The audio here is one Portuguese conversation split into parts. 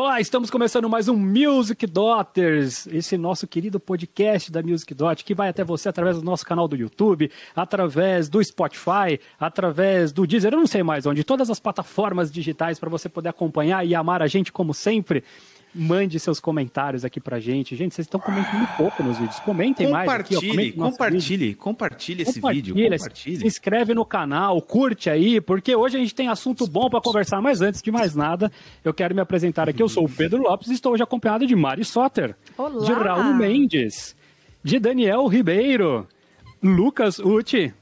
Olá, estamos começando mais um Music Daughters, esse nosso querido podcast da Music Dot, que vai até você através do nosso canal do YouTube, através do Spotify, através do Deezer, eu não sei mais onde, todas as plataformas digitais para você poder acompanhar e amar a gente como sempre. Mande seus comentários aqui pra gente. Gente, vocês estão comentando pouco nos vídeos. Comentem mais. Aqui, ó, Compartilhe, comentem compartilhe, compartilhe esse vídeo. Compartilha, Se Compartilhe. inscreve no canal, curte aí, porque hoje a gente tem assunto bom para conversar. Mas antes de mais nada, eu quero me apresentar aqui. Eu sou o Pedro Lopes e estou hoje acompanhado de Mari Soter, Olá! de Raul Mendes, de Daniel Ribeiro, Lucas Uti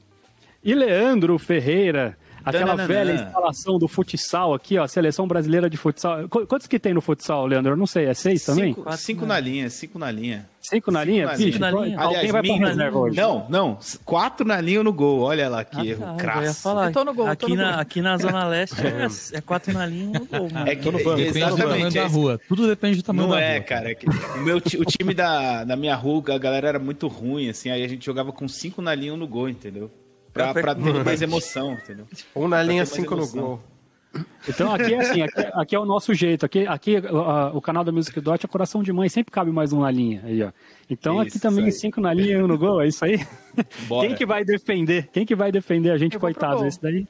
e Leandro Ferreira. Aquela Tananana. velha instalação do futsal aqui, ó, a seleção brasileira de futsal. Qu- Quantos que tem no futsal, Leandro? Eu não sei, é seis também? Cinco, cinco na linha, cinco na linha. Cinco na linha? na Vixe, linha. então linha. alguém Aliás, vai pra minha- reserva hoje. Não, não, quatro na linha no gol. Olha lá que Ah, erro tá, crasso. eu ia falar. Eu tô no gol, aqui, tô no na, gol. aqui na Zona Leste é, é quatro na linha e um gol, mano. É que, Tô no banco. Depende do exatamente, da é- rua. Tudo depende do tamanho Não da é, rua. cara. é que o, meu, o time da, da minha rua, a galera era muito ruim, assim, aí a gente jogava com cinco na linha e um no gol, entendeu? Pra, pra ter mais emoção, entendeu? Um na linha, ter mais cinco no emoção. gol. Então aqui é assim, aqui, aqui é o nosso jeito. Aqui, aqui ah, o canal da Music Dot é coração de mãe, sempre cabe mais um na linha. Aí, ó. Então aqui Isso, também isso aí. cinco na linha e um no gol, é isso aí. Bora. Quem que vai defender? Quem que vai defender a gente, Eu coitado? Esse daí.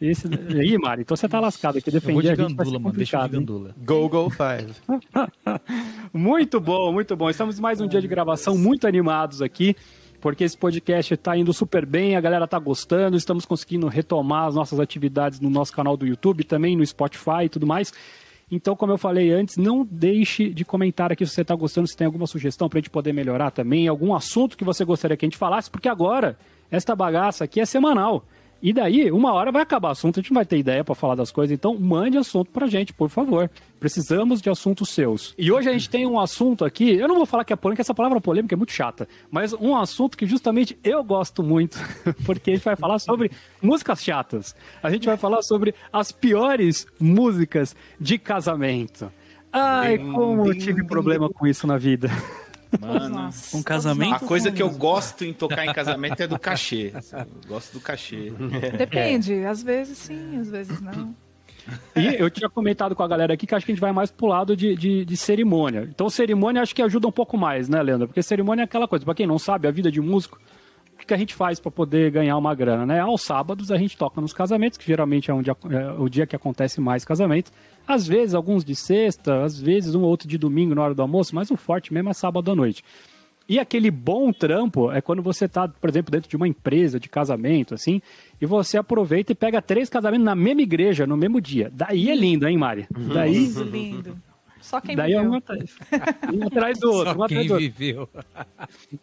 Esse aí, Mari, então você tá lascado aqui. Eu vou Defender de a gente gandula, mano. Deixa eu de hein? gandula. Go, go, five. Muito bom, muito bom. Estamos em mais um dia de gravação, muito animados aqui, porque esse podcast está indo super bem, a galera tá gostando, estamos conseguindo retomar as nossas atividades no nosso canal do YouTube, também no Spotify e tudo mais. Então, como eu falei antes, não deixe de comentar aqui se você está gostando, se tem alguma sugestão para a gente poder melhorar também, algum assunto que você gostaria que a gente falasse, porque agora esta bagaça aqui é semanal. E daí, uma hora vai acabar o assunto, a gente não vai ter ideia para falar das coisas, então mande assunto pra gente, por favor. Precisamos de assuntos seus. E hoje a gente tem um assunto aqui, eu não vou falar que é polêmica, essa palavra polêmica é muito chata, mas um assunto que justamente eu gosto muito, porque a gente vai falar sobre músicas chatas. A gente vai falar sobre as piores músicas de casamento. Ai, como eu tive problema com isso na vida. Mano, Um casamento. a coisa que eu gosto em tocar em casamento é do cachê. Eu gosto do cachê. Depende, às vezes sim, às vezes não. E eu tinha comentado com a galera aqui que acho que a gente vai mais pro lado de, de, de cerimônia. Então, cerimônia acho que ajuda um pouco mais, né, Leandro? Porque cerimônia é aquela coisa, pra quem não sabe, a vida de músico, que a gente faz para poder ganhar uma grana, né? Aos sábados a gente toca nos casamentos, que geralmente é, onde, é o dia que acontece mais casamento. Às vezes, alguns de sexta, às vezes um ou outro de domingo na hora do almoço, mas o forte mesmo é sábado à noite. E aquele bom trampo é quando você tá, por exemplo, dentro de uma empresa de casamento, assim, e você aproveita e pega três casamentos na mesma igreja, no mesmo dia. Daí é lindo, hein, Mari? Daí, Isso, lindo. Só quem daí é viveu. um atrás, um atrás do outro. um Só atrás quem do outro. viveu.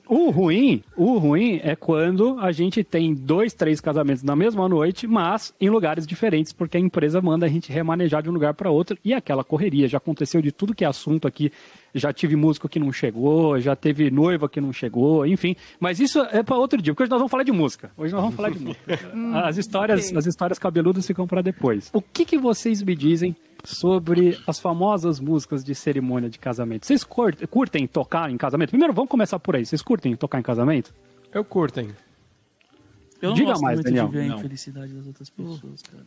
O ruim, o ruim é quando a gente tem dois, três casamentos na mesma noite, mas em lugares diferentes, porque a empresa manda a gente remanejar de um lugar para outro e aquela correria. Já aconteceu de tudo que é assunto aqui. Já tive músico que não chegou, já teve noiva que não chegou, enfim. Mas isso é para outro dia, porque hoje nós vamos falar de música. Hoje nós vamos falar de música. As histórias, ok. as histórias cabeludas ficam para depois. O que, que vocês me dizem sobre as famosas músicas de cerimônia de casamento? Vocês curtem, curtem tocar em casamento? Primeiro, vamos começar por aí. Vocês curtem tocar em casamento? Eu curtem. Eu não Diga gosto mais, muito Daniel. de ver a Não. infelicidade das outras pessoas, cara.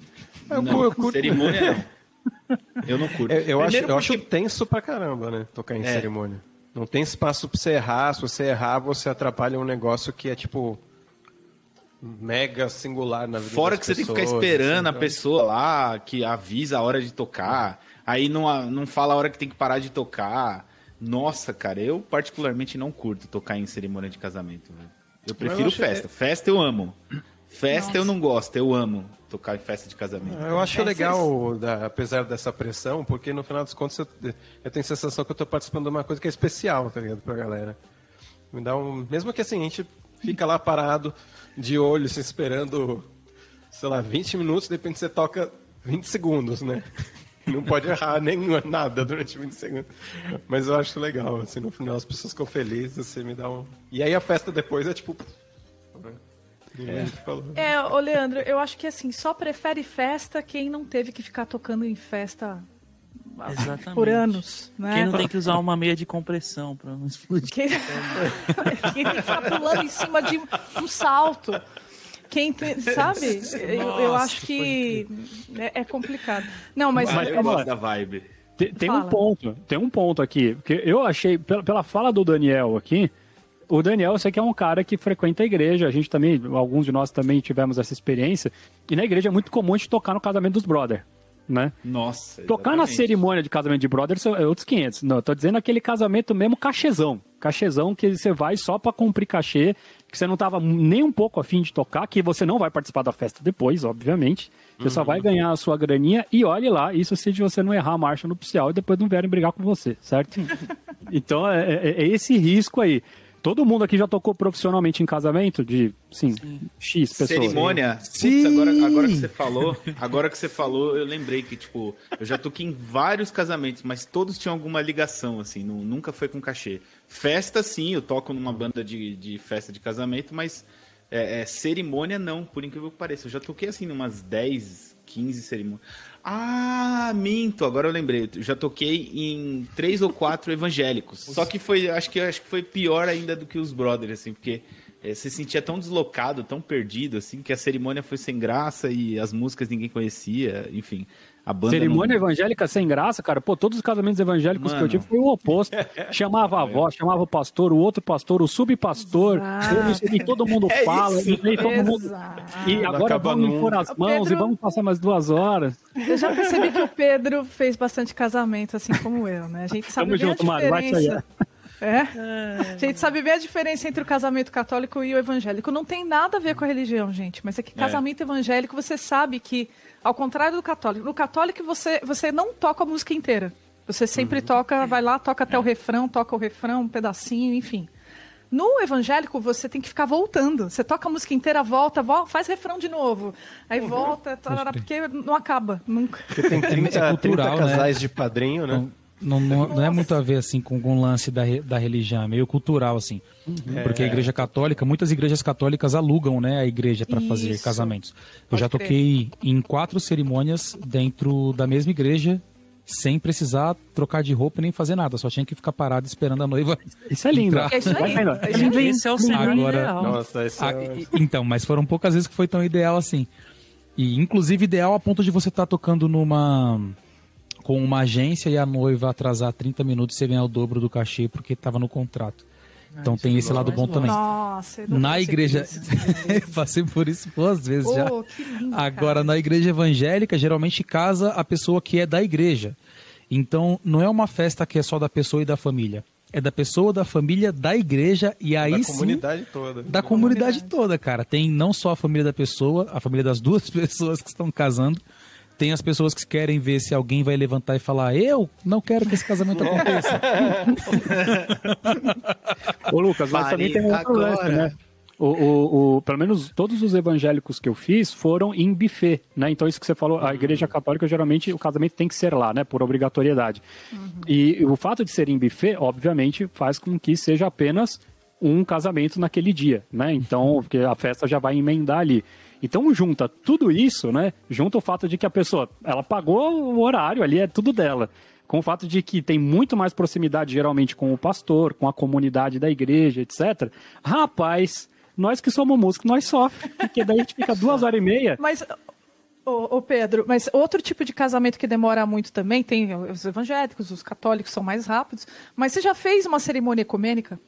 Eu, Não, eu curto. cerimônia não. Eu não curto. Eu, eu acho, Primeiro eu acho porque- tenso pra caramba, né? Tocar em É. cerimônia. Não tem espaço pra você errar. Se você errar, você atrapalha um negócio que é tipo. Mega singular na vida Fora das que você tem que ficar esperando assim, a então- pessoa lá, que avisa a hora de tocar, aí não, não fala a hora que tem que parar de tocar. Nossa, cara, eu particularmente não curto tocar em cerimônia de casamento. velho. Eu prefiro acho- festa. Festa eu amo. Festa eu não gosto, eu amo tocar em festa de casamento. Eu acho Essas- legal, da- apesar dessa pressão, porque no final dos contos eu, eu tenho a sensação que eu tô participando de uma coisa que é especial, tá ligado, pra galera. Me dá um. Mesmo que assim, a gente fica lá parado, de olho, assim, esperando, sei lá, 20 minutos, de repente você toca 20 segundos, né? Não pode errar nem nada durante 20 segundos. Mas eu acho legal, assim, no final as pessoas ficam felizes, você me dá um. E aí a festa depois é tipo. É. Falou. É, ô Leandro, eu acho que assim, só prefere festa quem não teve que ficar tocando em festa Exatamente. por anos, né? Quem não tem que usar uma meia de compressão pra não explodir. Quem, quem tá pulando em cima de um salto. Quem tem, sabe? Eu, eu acho que é, é complicado. Não, mas eu é- gosto da vibe. Tem, tem um ponto, tem um ponto aqui. Porque eu achei, pela, pela fala do Daniel aqui, o Daniel, eu sei que é um cara que frequenta a igreja. A gente também, alguns de nós também tivemos essa experiência. E na igreja é muito comum a gente tocar no casamento dos brother, né? Nossa. Tocar na exatamente. cerimônia de casamento de brothers é outros 500. Não, eu tô dizendo aquele casamento mesmo cachezão. Cachezão que você vai só pra cumprir cachê, que você não tava nem um pouco afim de tocar, que você não vai participar da festa depois, obviamente. Você só vai ganhar a sua graninha e olhe lá, isso se você não errar a marcha nupcial e depois não vierem brigar com você, certo? então é, é- é esse risco aí. Todo mundo aqui já tocou profissionalmente em casamento de, sim, X pessoas. Cerimônia? Putz, Sim. agora, agora que você falou, agora que você falou, eu lembrei que, tipo, eu já toquei em vários casamentos, mas todos tinham alguma ligação, assim, nu- nunca foi com cachê. Festa, sim, eu toco numa banda de, de festa de casamento, mas é, é, cerimônia não, por incrível que pareça. Eu já toquei, assim, umas 10, 15 cerimônias. Ah, minto, agora eu lembrei. Eu já toquei em três ou quatro evangélicos. Só que foi, acho que acho que foi pior ainda do que os brothers, assim, porque você se sentia tão deslocado, tão perdido, assim, que a cerimônia foi sem graça e as músicas ninguém conhecia, enfim. A banda Cerimônia não... evangélica sem graça, cara. Pô, todos os casamentos evangélicos que eu Mano. tive foi o oposto. Chamava a avó, chamava o pastor, o outro pastor, o subpastor. Eu não sei, e todo mundo fala, e aí todo mundo. Exato. E agora vamos nunca. impor as mãos Pedro- e vamos passar mais duas horas. Eu já percebi que o Pedro fez bastante casamento, assim como eu, né? A gente sabe Tamo bem junto, a Mário, vai diferença. É? A gente sabe bem a diferença entre o casamento católico e o evangélico. Não tem nada a ver com a religião, gente. Mas é que casamento evangélico, você sabe que, ao contrário do católico, no católico você, você não toca a música inteira. Você Uhum. sempre toca, vai lá, toca até o refrão, toca o refrão, um pedacinho, enfim. No evangélico, você tem que ficar voltando. Você toca a música inteira, volta, vol- faz refrão de novo. Aí volta, tarará, porque não acaba, nunca. Porque tem 30, É cultural, 30 né? casais de padrinho, né? Não, não, não é muito a ver assim com, com o lance da, da religião, é meio cultural assim. Porque a igreja católica, muitas igrejas católicas alugam, né, a igreja para fazer casamentos. Eu Pode já crer. toquei em quatro cerimônias dentro da mesma igreja, sem precisar trocar de roupa nem fazer nada, só tinha que ficar parado esperando a noiva. Isso é lindo. Entrar. É isso aí. É isso. Esse é o cenário Agora- ideal. Nossa, esse é... então, mas foram poucas vezes que foi tão ideal assim. E inclusive ideal a ponto de você estar tocando numa com uma agência e a noiva atrasar 30 minutos e você ganhar o dobro do cachê porque estava no contrato. Então tem esse lado bom também. Nossa, eu não Na passei por igreja, isso. passei por isso duas vezes já. Oh, que lindo, Agora, cara. na igreja evangélica, geralmente casa a pessoa que é da igreja. Então, não é uma festa que é só da pessoa e da família. É da pessoa, da família, da igreja e aí da sim comunidade toda. da comunidade toda, cara. Tem não só a família da pessoa, a família das duas pessoas que estão casando, tem as pessoas que querem ver se alguém vai levantar e falar: Eu não quero que esse casamento aconteça. Ô, Lucas, mas também tem um outro lance, né? O, o, o- pelo menos todos os evangélicos que eu fiz foram em buffet, né? Então isso que você falou, a igreja católica geralmente o casamento tem que ser lá, né? Por obrigatoriedade. E o fato de ser em buffet, obviamente, faz com que seja apenas um casamento naquele dia, né? Então, porque a festa já vai emendar ali. Então junta tudo isso, né? Junta o fato de que a pessoa, ela pagou o horário ali, é tudo dela. Com o fato de que tem muito mais proximidade geralmente com o pastor, com a comunidade da igreja, etc. Rapaz, nós que somos músicos, nós sofremos, porque daí a gente fica duas horas e meia. Mas, ô, ô, Pedro, mas outro tipo de casamento que demora muito também, tem os evangélicos, os católicos são mais rápidos, mas você já fez uma cerimônia ecumênica?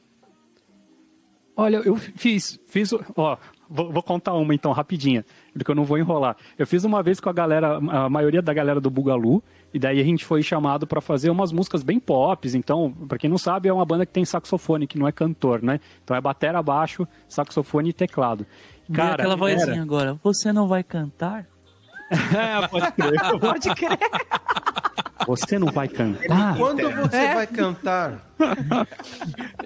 Olha, eu fiz, fiz, ó, vou, vou contar uma então rapidinha, porque eu não vou enrolar. Eu fiz uma vez com a galera, a maioria da galera do Bugalu, e daí a gente foi chamado para fazer umas músicas bem pops. Então, para quem não sabe, é uma banda que tem saxofone, que não é cantor, né? Então é batera, baixo, saxofone e teclado. Vê aquela vozinha era- agora. Você não vai cantar? É, pode crer. Pode crer. Você não vai cantar? Quando você É. vai cantar?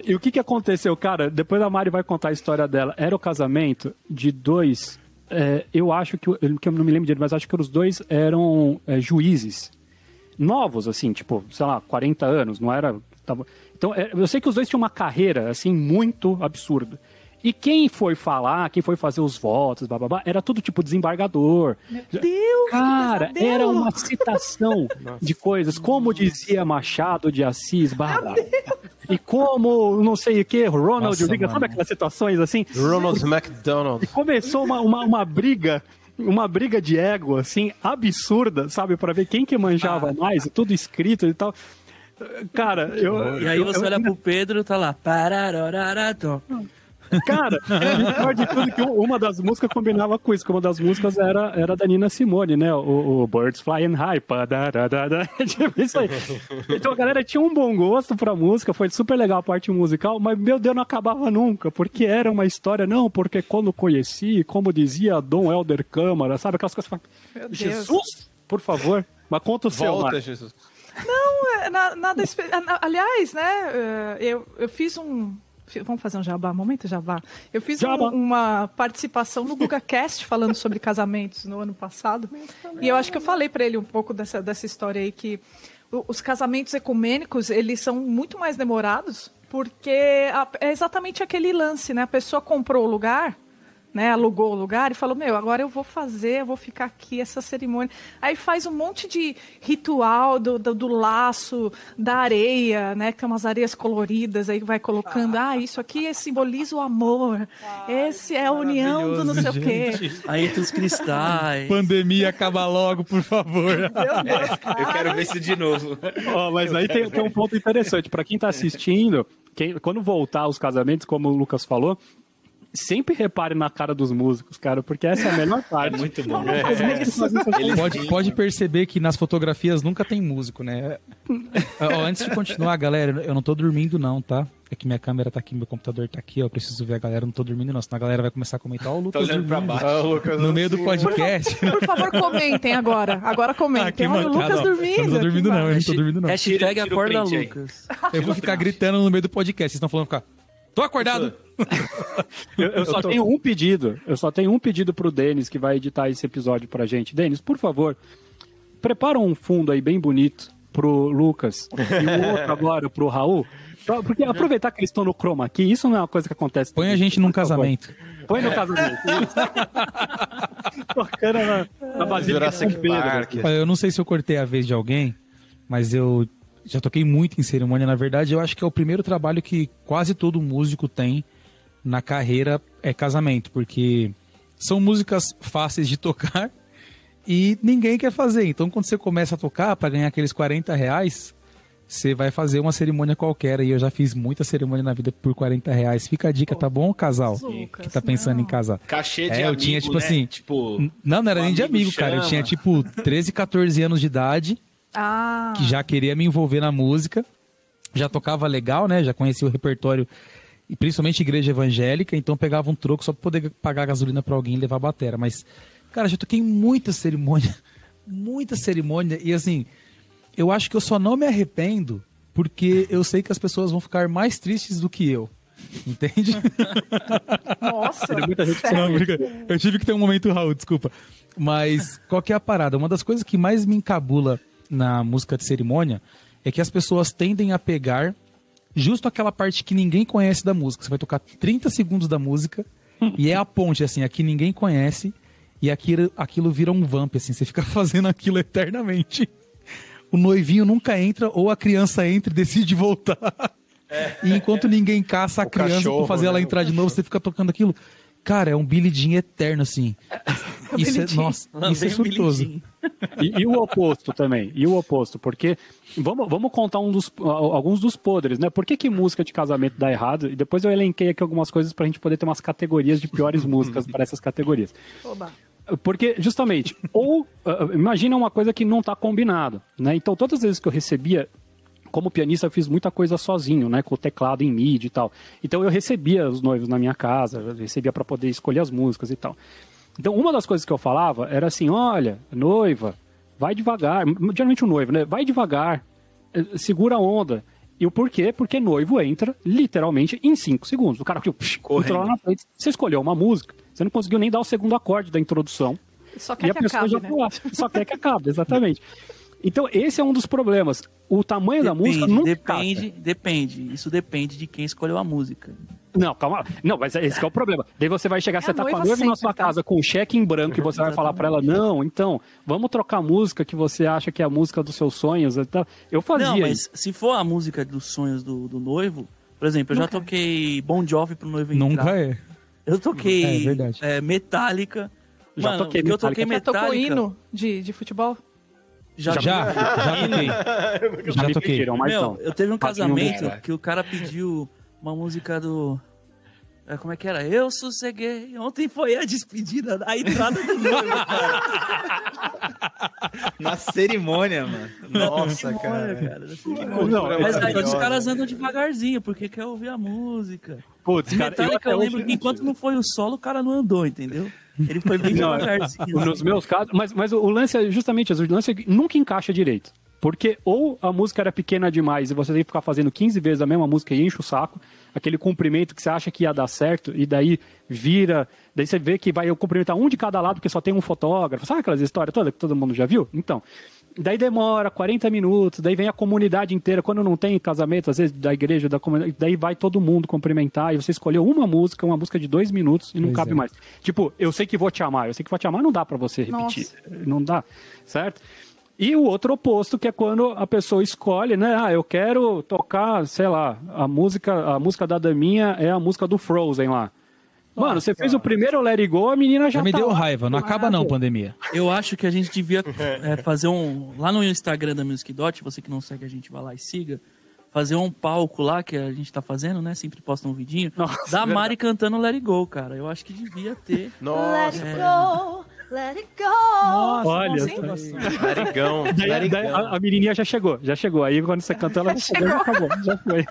E o que que aconteceu, cara? Depois a Mari vai contar a história dela. Era o casamento de dois. é, eu acho que, eu- que eu não me lembro direito, mas acho que os dois eram é, juízes novos, assim, tipo, sei lá, 40 anos, não era. tava- então, é, eu sei que os dois tinham uma carreira, assim, muito absurda. E quem foi falar, quem foi fazer os votos, blá, blá, blá, era tudo tipo desembargador. Deus, Cara, era uma citação de coisas, como dizia Machado de Assis, blá, blá. E como, não sei o que, Ronald Nossa, Reagan, mano. sabe aquelas situações assim? Ronald McDonald. Começou uma, uma, uma briga uma briga de ego, assim, absurda, sabe? Pra ver quem que manjava mais, e tudo escrito e tal. Cara, eu. E aí eu- você eu- olha pro Pedro, tá lá. Pararararató. Cara, o pior de tudo é que uma das músicas combinava com isso, que uma das músicas era, era da Nina Simone, né? O, o Birds Flying High. padararara, tipo isso aí. Então a galera tinha um bom gosto pra música, foi super legal a parte musical, mas meu Deus, não acabava nunca, porque era uma história, não, porque quando conheci, como dizia Dom Helder Câmara, sabe aquelas coisas que. Jesus, por favor, mas conta o seu, Volta, Marcos. Jesus. Não, é na- nada Aliás, né, eh, eu, eu fiz um. Vamos fazer um jabá, momento jabá. Eu fiz um- Jabá. uma participação no GugaCast falando sobre casamentos no ano passado. E eu acho que eu falei para ele um pouco dessa, dessa história aí que os casamentos ecumênicos, eles são muito mais demorados porque a- é exatamente aquele lance, né? A pessoa comprou o lugar, né, alugou o lugar e falou: Meu, agora eu vou fazer, eu vou ficar aqui essa cerimônia. Aí faz um monte de ritual do, do, do laço, da areia, né, que tem umas areias coloridas, aí vai colocando: Ah, isso aqui simboliza o amor, esse é a união do não sei o quê. Aí entra os cristais. Pandemia, acaba logo, por favor. Meu Deus, Eu quero ver isso de novo. Ó, mas aí tem, tem um ponto interessante. Pra quem tá assistindo, quem- quando voltar os casamentos, como o Lucas falou, sempre repare na cara dos músicos, cara, porque essa é a melhor parte. Muito bom. Pode, pode perceber que nas fotografias nunca tem músico, né? Ó, antes de continuar, galera, eu não tô dormindo não, tá? É que minha câmera tá aqui, meu computador tá aqui, ó. Eu preciso ver a galera, eu não tô dormindo não, senão a galera vai começar a comentar, ó, o Tá Lucas olhando pra dormindo. baixo. Ah, Lucas, No meio do podcast. Por favor, comentem agora. Agora Ah, comentem. que Olha o Lucas dormindo. Eu não tô dormindo não, eu não tô dormindo não. Hashtag acorda. Lucas. Eu vou ficar gritando no meio do podcast, vocês estão falando ficar... Tô acordado! Eu, eu só tenho um pedido. Eu só tenho um pedido pro Denis, que vai editar esse episódio pra gente. Denis, por favor, prepara um fundo aí bem bonito pro Lucas e o outro agora pro Raul. Porque aproveitar que eles estão no chroma aqui, isso não é uma coisa que acontece. Põe a gente num casamento. Põe no casamento. isso. Tocando na, na Jurassic Pedro. Park. Olha, eu não sei se eu cortei a vez de alguém, mas eu já toquei muito em cerimônia. Na verdade, eu acho que é o primeiro trabalho que quase todo músico tem na carreira é casamento, porque são músicas fáceis de tocar e ninguém quer fazer. Então, quando você começa a tocar para ganhar aqueles 40 reais, você vai fazer uma cerimônia qualquer. E eu já fiz muita cerimônia na vida por 40 reais. Fica a dica, tá bom, casal? Lucas, que tá pensando não. em casar. Cachê de É, eu amigo, tinha, tipo né? assim, Tipo, Não, não era um nem de amigo amigo, cara. Eu chama. tinha tipo 13, 14 anos de idade, Ah, que já queria me envolver na música. Já tocava legal, né? Já conhecia o repertório, e principalmente igreja evangélica, então pegava um troco só pra poder pagar gasolina pra alguém e levar a batera. Mas, cara, já toquei muita cerimônia, muita cerimônia, e assim, eu acho que eu só não me arrependo porque eu sei que as pessoas vão ficar mais tristes do que eu. Entende? nossa. Tem muita gente? Não, eu tive que ter um momento Raul, desculpa. Mas qual que é a parada? Uma das coisas que mais me encabula na música de cerimônia é que as pessoas tendem a pegar justo aquela parte que ninguém conhece da música. Você vai tocar 30 segundos da música e é a ponte, assim, aqui ninguém conhece e aquilo, aquilo vira um vamp, assim, você fica fazendo aquilo eternamente. O noivinho nunca entra ou a criança entra e decide voltar. E enquanto ninguém caça a O criança pra fazer ela né? entrar de novo, você fica tocando aquilo. Cara, é um Billy Jean eterno, assim. Isso é, nossa, Lá isso é surtoso. E, e o oposto também, e o oposto, porque vamos, vamos contar um dos, alguns dos podres, né? Por que, que música de casamento dá errado? E depois eu elenquei aqui algumas coisas pra gente poder ter umas categorias de piores músicas para essas categorias. Oba. Porque, justamente, ou uh, imagina uma coisa que não tá combinado, né? Então, todas as vezes que eu recebia, como pianista, eu fiz muita coisa sozinho, né? Com o teclado em MIDI e tal. Então, eu recebia os noivos na minha casa, recebia para poder escolher as músicas e tal. Então, uma das coisas que eu falava era assim: olha, noiva, vai devagar. Geralmente o noivo, né? Vai devagar, eh, segura a onda. E o porquê? Porque noivo entra literalmente em 5 segundos. O cara que entrou lá na frente, você escolheu uma música, você não conseguiu nem dar o segundo acorde da introdução. Só E quer a que pessoa acabe, já né? tá. Só quer que acabe, exatamente. Então, esse é um dos problemas. O tamanho da música Depende, não depende, depende. Isso depende de quem escolheu a música. Não, calma. Não, mas esse que é o problema. Daí você vai chegar, É você a tá com a noiva na sua tá? casa com um cheque em branco e você vai falar pra ela, não, então, vamos trocar a música que você acha que é a música dos seus sonhos. Eu fazia Não, isso. mas se for a música dos sonhos do, do noivo, por exemplo, eu já Nunca. toquei Bon Jovi pro noivo entrar. Nunca é. Eu toquei É, verdade. é, Metallica Já Mano, toquei que eu toquei Metallica. Já tocou Metallica. hino de, de futebol? Já, Já, já toquei. Já me toquei. pediram, mas Meu, não. eu teve um casamento que o cara pediu uma música do. é, Como é que era? Eu sosseguei. Ontem foi a despedida, a entrada do noivo. Na cerimônia, mano. Nossa, Olha, cara. cara. Não, Mas aí os caras andam devagarzinho, porque quer ouvir a música. Putz, cara, Metallica, eu, eu lembro que enquanto não foi o solo, o cara não andou, entendeu? Ele foi bem Não, devagarzinho. Nos meus casos, mas, mas o lance é justamente isso, o lance é nunca encaixa direito. Porque ou a música era pequena demais e você tem que ficar fazendo 15 vezes a mesma música e enche o saco, aquele comprimento que você acha que ia dar certo, e daí vira, daí você vê que vai cumprimentar um de cada lado, porque só tem um fotógrafo, sabe aquelas histórias todas que todo mundo já viu? Então, daí demora 40 minutos, daí vem a comunidade inteira, quando não tem casamento, às vezes da igreja, da comunidade, daí vai todo mundo cumprimentar, e você escolheu uma música, uma música de dois minutos, e não Pois cabe é. mais. Tipo, eu sei que vou te amar, eu sei que vou te amar, não dá pra você repetir. Não dá, certo? E o outro oposto, que é quando a pessoa escolhe, né? Ah, eu quero tocar, sei lá, a música, a música da Daminha é a música do Frozen lá. Mano, você fez o primeiro Let It Go, a menina já, Já me tá deu lá. raiva. Não acaba não, pandemia. Eu acho que a gente devia é, fazer um. Lá no Instagram da Music Dot, você que não segue a gente, vai lá e siga. Fazer um palco lá que a gente tá fazendo, né? Sempre posta um vidinho. Nossa, da Mari cantando Let It Go, cara. Eu acho que devia ter. Let Nossa, it go, let it go. Nossa, Olha. Daí, daí narigão. a, a menininha já chegou, já chegou. Aí quando você cantou, ela já chegou, já acabou, já foi.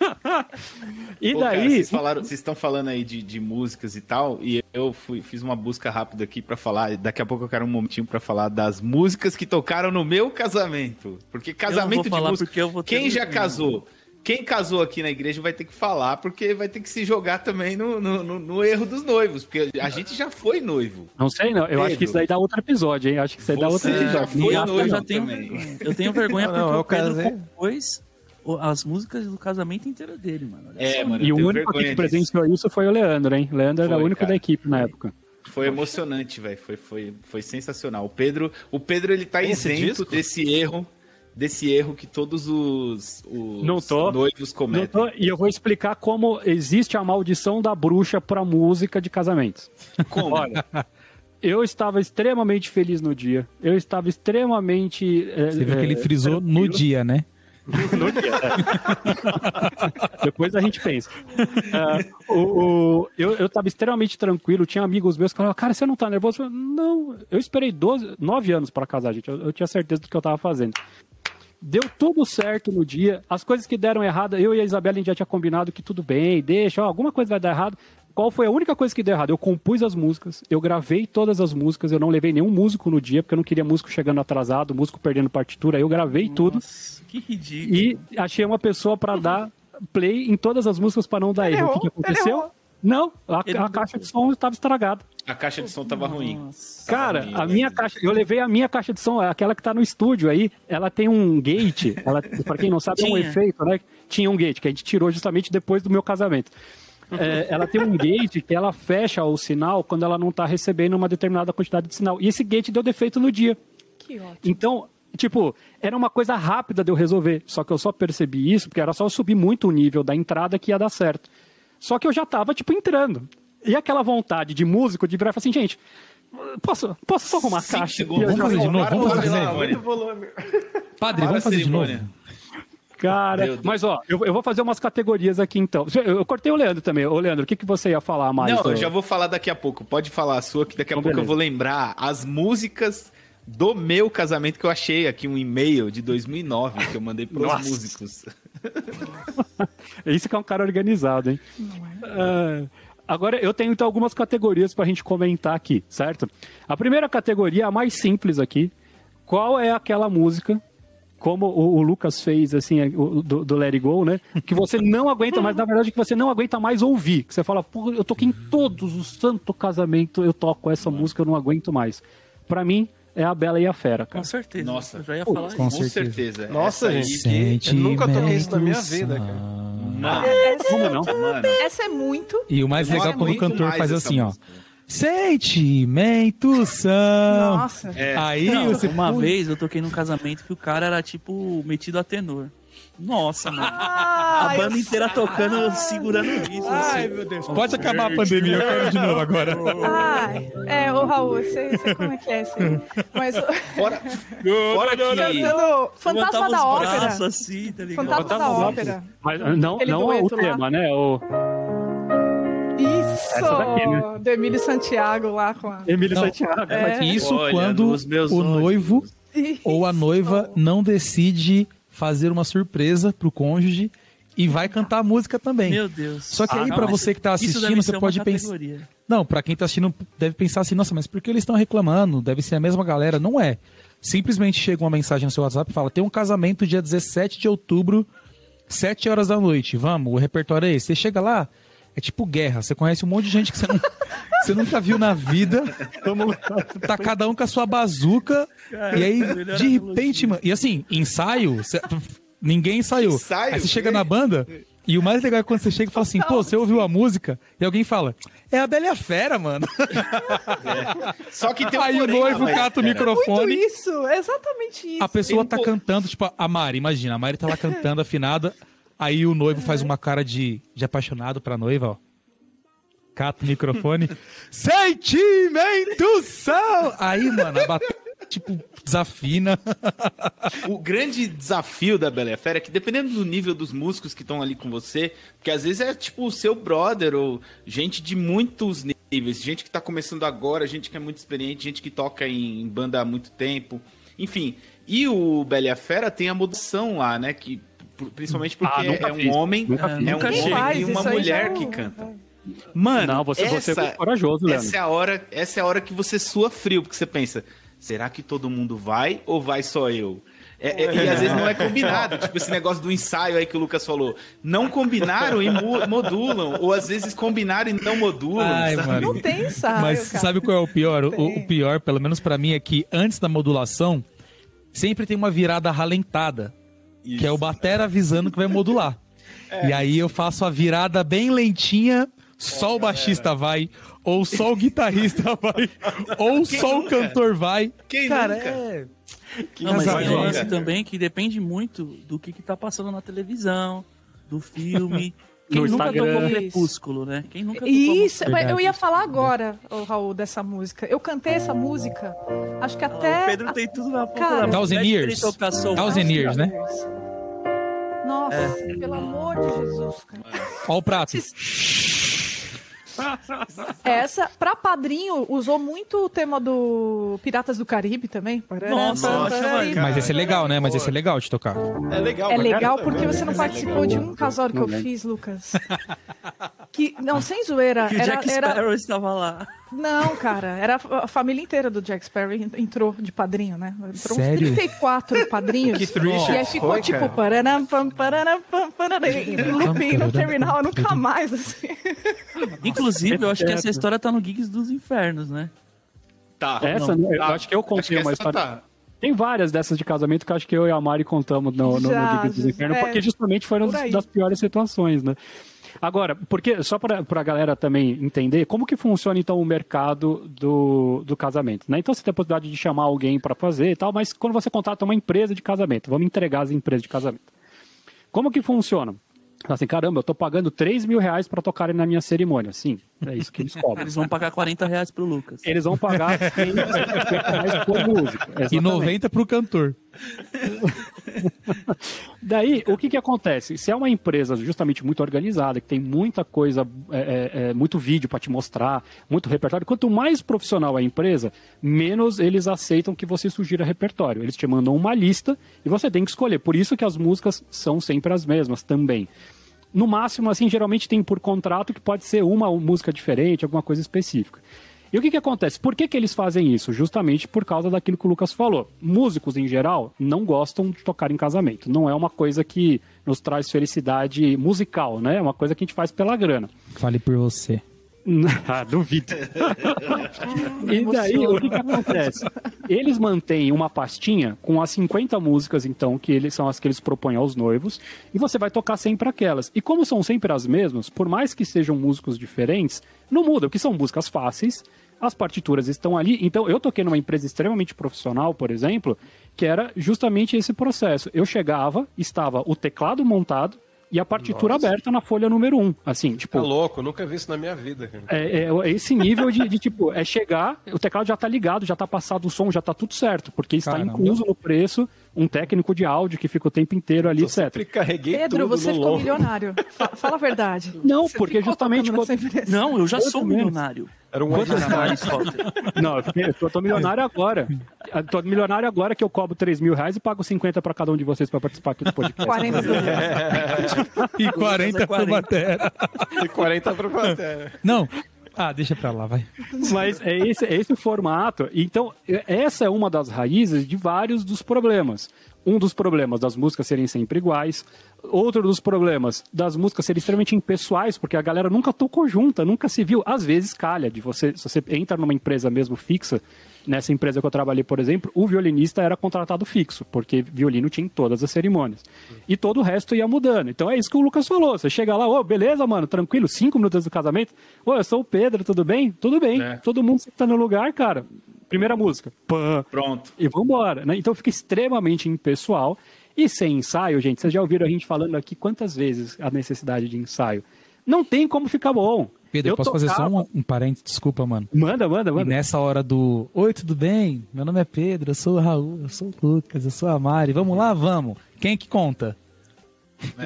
e Pô, cara, daí, vocês, falaram, vocês estão falando aí de, de músicas e tal, e eu fui, fiz uma busca rápida aqui pra falar. Daqui a pouco eu quero um momentinho pra falar das músicas que tocaram no meu casamento. Porque casamento vou falar de música. porque eu vou ter Quem já vergonha. casou? Quem casou aqui na igreja vai ter que falar, porque vai ter que se jogar também no, no, no- no erro dos noivos. Porque a gente já foi noivo. não sei não, eu acho que isso daí dá outro episódio, hein? Acho que isso aí dá outro Você já episódio. foi Não eu, noivo já tenho. Eu tenho vergonha Não, porque não, o eu Pedro casei. compôs o- as músicas do casamento inteiro dele, mano. É, mano. E eu o único que presenciou isso foi o Leandro, hein? Leandro era o Foi, único cara. da equipe na época. Foi emocionante, velho. Foi, foi, foi sensacional. O Pedro, o Pedro ele tá esse isento disco? desse erro, desse erro que todos os, os Não tô. noivos Não cometem. tô- e eu vou explicar como existe a maldição da bruxa pra música de casamentos. Como? Olha, eu estava extremamente feliz no dia. Eu estava extremamente. é, Você viu que é, ele frisou no dia, né? No dia, é. Depois a gente pensa. É, o, o- eu, eu tava extremamente tranquilo, tinha amigos meus que falavam, cara, você não tá nervoso? Eu falei, não, eu esperei 12, 9 anos pra casar, gente. Eu, eu tinha certeza do que eu tava fazendo. Deu tudo certo no dia. As coisas que deram errado, eu e a Isabela a gente já tinha combinado que tudo bem, deixa, ó, alguma coisa vai dar errado. Qual foi a única coisa que deu errado? Eu compus as músicas, eu gravei todas as músicas, eu não levei nenhum músico no dia, porque eu não queria músico chegando atrasado, músico perdendo partitura, eu gravei tudo Nossa, que ridículo. e achei uma pessoa pra dar play em todas as músicas pra não dar erro. O que, que aconteceu? Não, a, a caixa de som estava estragada. A caixa de som tava ruim. Cara, ruim, a né? minha caixa, eu levei a minha caixa de som, aquela que tá no estúdio aí, ela tem um gate, ela, pra quem não sabe, é um efeito, né? Tinha um gate, que a gente tirou justamente depois do meu casamento. É, ela tem um gate que ela fecha o sinal quando ela não tá recebendo uma determinada quantidade de sinal. E esse gate deu defeito no dia. Que ótimo. Então, tipo, era uma coisa rápida de eu resolver. Só que eu só percebi isso porque era só eu subir muito o nível da entrada que ia dar certo. Só que eu já tava, tipo, entrando. E aquela vontade de músico de virar e falar assim, gente, posso, posso só arrumar a caixa? Vamos fazer de vou- novo, vamos fazer de novo. Padre, vamos fazer de novo. Cara, mas ó, eu, eu vou fazer umas categorias aqui então. Eu, eu cortei o Leandro também. Ô, Leandro, o que, que você ia falar mais? Não, do- eu já vou falar daqui a pouco. Pode falar a sua, que daqui a Então, pouco eu beleza. vou lembrar as músicas do meu casamento que eu achei aqui um e-mail de 2009 que eu mandei pros Nossa. músicos. Isso que é um cara organizado, hein? Ah, agora, eu tenho então algumas categorias pra gente comentar aqui, certo? A primeira categoria, a mais simples aqui. Qual é aquela música, como o, o Lucas fez, assim, o- do, do Let It Go, né? Que você não aguenta mais, na verdade, que você não aguenta mais ouvir. Que você fala, pô, eu toquei em todos os santo casamento, eu toco essa música, eu não aguento mais. Pra mim, é a Bela e a Fera, cara. Com certeza. Nossa. Eu já ia falar com isso. Com certeza. Nossa, Essa gente. Eu nunca toquei isso na minha vida, cara. Mano, Como não? mano. Essa é muito. E o mais legal é gosto quando o cantor faz assim, ó. Sentimentos são. Nossa. É. Aí Não, você uma vez eu toquei num casamento que o cara era tipo metido a tenor. Nossa, mano. Ah, a banda inteira tocando, segurando isso. Ai, assim. meu Deus. Pode acabar a pandemia, eu quero de novo agora. Ai, é, ô Raul, eu sei como é que é isso aí. Mas o- Fora, fora que... cantando Fantasma da Ópera. braços assim, tá? Fantasma da Ópera. Mas não, Aquele não o dueto lá. tema, né? O! Essa daqui, né? Do Emílio Santiago lá com a... Emílio Não. Santiago. É. Isso Olha quando o olhos. noivo Isso. ou a noiva não decide fazer uma surpresa pro cônjuge e vai cantar a música também. Meu Deus. Só que aí Ah, pra mas você que tá isso assistindo, você pode pensar. Não, pra quem tá assistindo deve pensar assim, nossa, mas por que eles estão reclamando? Deve ser a mesma galera. Não é. Simplesmente chega uma mensagem no seu WhatsApp e fala: tem um casamento dia 17 de outubro, 7 horas da noite. Vamos, o repertório é esse. Você chega lá, é tipo guerra. Você conhece um monte de gente que você, não, você nunca viu na vida. Tá cada um com a sua bazuca. e aí, melhor de repente, mano. E assim, ensaio, você- ninguém ensaiou. Ensaio? Aí você chega na banda. E o mais legal é quando você chega e fala assim, pô, você ouviu a música? E alguém fala, é a Bela e a Fera, mano. Só que tem um Aí o porém, noivo rapaz. cata o Muito microfone, isso, exatamente isso. a pessoa Tem um tá po- cantando, tipo, a Mari, imagina, a Mari tá lá cantando afinada, aí o noivo faz uma cara de, de apaixonado pra noiva, ó. Cata o microfone. Sentimento são! Aí, mano, a bateria, tipo, desafina. O grande desafio da Bela e a Fera é que dependendo do nível dos músicos que estão ali com você, porque às vezes é tipo o seu brother ou gente de muitos níveis, gente que tá começando agora, gente que é muito experiente, gente que toca em banda há muito tempo, enfim. E o Bela e a Fera tem a modulação lá, né, que principalmente porque Ah, nunca é um fiz. homem, Nunca é fiz. um Nunca homem e uma mulher já- que canta. Mano, Não, você, você essa, é corajoso, Leandro. essa é a hora, essa é a hora que você sua frio, porque você pensa, será que todo mundo vai ou vai só eu? É- é- e às vezes não é combinado, tipo esse negócio do ensaio aí que o Lucas falou. Não combinaram e modulam, ou às vezes combinaram e não modulam. Ai, sabe? mano. Não tem ensaio, Mas cara. sabe qual é o pior? O, o pior, pelo menos pra mim, é que antes da modulação, sempre tem uma virada ralentada. Que é o batera avisando que vai modular. E aí eu faço a virada bem lentinha, só o baixista vai, ou só o guitarrista vai, ou só o cantor vai. Quem Cara, nunca? é. Não, mas um lance também que depende muito do que, que tá passando na televisão, do filme. Quem No nunca Instagram. tocou. Crepúsculo, né? Quem nunca tocou Isso, Verdade. eu ia falar agora, ô, Raul, dessa música. Eu cantei essa música, acho que Ah, até. O Pedro tem tudo na ponta Cara. da. Thousand Years. Thousand. Years, né? Nossa, É. pelo amor de Jesus, cara. Ó o prato. Essa, pra padrinho, usou muito o tema do Piratas do Caribe também. Nossa, Parará, Mas esse é legal, né? Mas esse é legal de tocar. É legal. É legal caramba, porque né? você não participou de um casório que eu fiz, Lucas. Que, não, sem zoeira. Que o Era, Jack era, Sparrow estava lá. Não, cara, era a família inteira do Jack Sparrow en- entrou de padrinho, né? Entrou Sério? uns 34 padrinhos. Que triste e aí ficou foi, tipo, pararam, pam, pararam, pam, pararam, e looping terminal, nunca mais, assim. Inclusive, eu acho que essa história tá no Gigs dos Infernos, né? Tá. Essa, Não, eu tá. acho que eu contei uma história. tá. Tem várias dessas de casamento que eu acho que eu e a Mari contamos no, no, no Já, Giga dos Infernos, é, porque justamente foram das piores situações, né? Agora, porque só para a galera também entender como que funciona então o mercado do, do casamento, né? Então você tem a possibilidade de chamar alguém para fazer e tal, mas quando você contrata uma empresa de casamento, vamos entregar as empresas de casamento. Como que funciona? Assim, caramba, eu tô pagando 3 mil reais para tocarem na minha cerimônia. Sim, é isso que eles cobram. Eles vão pagar 40 reais pro Lucas. Eles vão pagar 100 reais por música. E exatamente. 90 pro cantor. Daí, o que, que acontece? Se é uma empresa justamente muito organizada, que tem muita coisa, é, é, é, muito vídeo para te mostrar, muito repertório, quanto mais profissional a empresa, menos eles aceitam que você sugira repertório. Eles te mandam uma lista e você tem que escolher. Por isso que as músicas são sempre as mesmas também. No máximo, assim, geralmente tem por contrato que pode ser uma música diferente, alguma coisa específica. E o que, que acontece? Por que, que eles fazem isso? Justamente por causa daquilo que o Lucas falou. Músicos, em geral, não gostam de tocar em casamento. Não é uma coisa que nos traz felicidade musical, né? É uma coisa que a gente faz pela grana. Fale por você. ah, duvido. e daí, o que, que acontece? Eles mantêm uma pastinha com as 50 músicas, então, que eles são as que eles propõem aos noivos, e você vai tocar sempre aquelas. E como são sempre as mesmas, por mais que sejam músicos diferentes, não muda, porque são músicas fáceis, as partituras estão ali. Então, eu toquei numa empresa extremamente profissional, por exemplo, que era justamente esse processo. Eu chegava, estava o teclado montado e a partitura Nossa. aberta na folha número um. Assim, tipo. Tá louco, nunca vi isso na minha vida. cara. É, é esse nível de, de, tipo, é chegar, o teclado já tá ligado, já tá passado o som, já tá tudo certo, porque está Caramba. incluso no preço um técnico de áudio que fica o tempo inteiro ali, Eu etc. sempre carreguei Pedro, tudo você no ficou lombo. milionário. Fa- Fala a verdade. Não, Você porque justamente quando-. Não, eu já Muito sou milionário. Era um mais falta? Não, eu, fiquei- eu tô milionário agora. Eu tô milionário agora que eu cobro 3 mil reais e pago 50 pra cada um de vocês pra participar aqui do podcast. 40 do E 40 pro 40. Batera. E 40 pra plateia. Não. Ah, deixa pra lá, vai. Mas é esse, é esse o formato. Então, essa é uma das raízes de vários dos problemas. Um dos problemas das músicas serem sempre iguais. Outro dos problemas das músicas serem extremamente impessoais, porque a galera nunca tocou junta, nunca se viu. Às vezes calha de você, se você entra numa empresa mesmo fixa, nessa empresa que eu trabalhei, por exemplo, o violinista era contratado fixo, porque violino tinha em todas as cerimônias. E todo o resto ia mudando. Então é isso que o Lucas falou. Você chega lá, ô, beleza, mano, tranquilo, cinco minutos do casamento. Ô, eu sou o Pedro, tudo bem? Tudo bem. É. Todo mundo tá no lugar, cara. Primeira música. Pã. Pronto. E vambora, né? Então fica extremamente impessoal. E sem ensaio, gente, vocês já ouviram a gente falando aqui quantas vezes a necessidade de ensaio. Não tem como ficar bom. Pedro, eu posso fazer só tocava- um, um parênteses? Desculpa, mano. Manda, manda, E manda. nessa hora do Oi, tudo bem? Meu nome é Pedro, eu sou o Raul, eu sou o Lucas, eu sou a Mari. Vamos lá, vamos. Quem é que conta?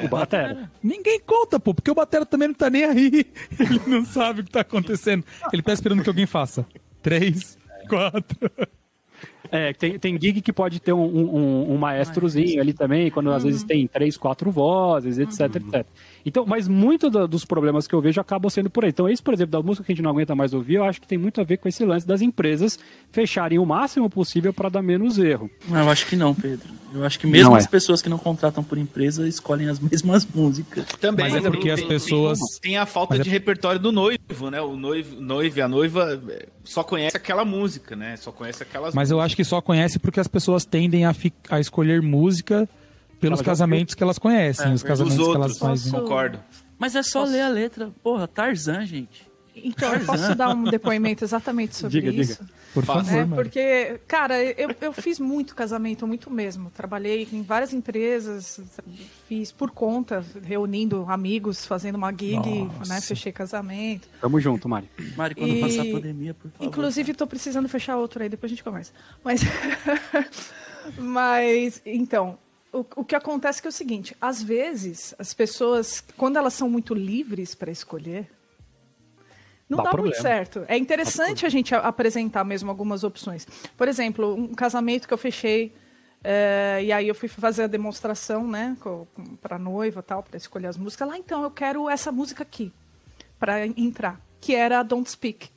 O Batera. Ninguém conta, pô, porque o Batera também não tá nem aí. Ele não sabe o que tá acontecendo. Ele tá esperando que alguém faça. Três, quatro. É, tem, tem gig que pode ter um, um, um maestrozinho ali também, quando às vezes tem três, quatro vozes, etc, etc. Então, mas muito da- dos problemas que eu vejo acabam sendo por aí. Então, esse, por exemplo, da música que a gente não aguenta mais ouvir, eu acho que tem muito a ver com esse lance das empresas fecharem o máximo possível para dar menos erro. Não, eu acho que não, Pedro. Eu acho que mesmo Não é. as pessoas que não contratam por empresa escolhem as mesmas músicas. Também. Mas é porque as tem- pessoas- Tem, tem a falta Mas é- de repertório do noivo, né? O noivo, noivo e a noiva é, só conhece aquela música, né? Só conhece aquelas Mas eu acho que só conhece porque as pessoas tendem a, fi- a escolher música pelos Elas já casamentos que elas conhecem, os dos casamentos que elas outros. fazem. Posso- Concordo. Mas é só ler a letra. Porra, Tarzan, gente. Então, eu posso dar um depoimento exatamente sobre Diga, isso? diga. Por favor, né? mano. Porque, cara, eu, eu fiz muito casamento, muito mesmo. Trabalhei em várias empresas, fiz por conta, reunindo amigos, fazendo uma gig, Nossa. né? Fechei casamento. Tamo junto, Mari. Mari, quando E- passar a pandemia, por favor. Inclusive, estou precisando fechar outro aí, depois a gente conversa. Mas, mas então, o, o que acontece é, que é o seguinte: às vezes, as pessoas, quando elas são muito livres para escolher, não Dá dá, muito certo. É interessante a gente a- apresentar mesmo algumas opções. Por exemplo, um casamento que eu fechei. é, e aí eu fui fazer a demonstração, né, para noiva tal, para escolher as músicas. Lá então eu quero essa música aqui para entrar, que era Don't Speak,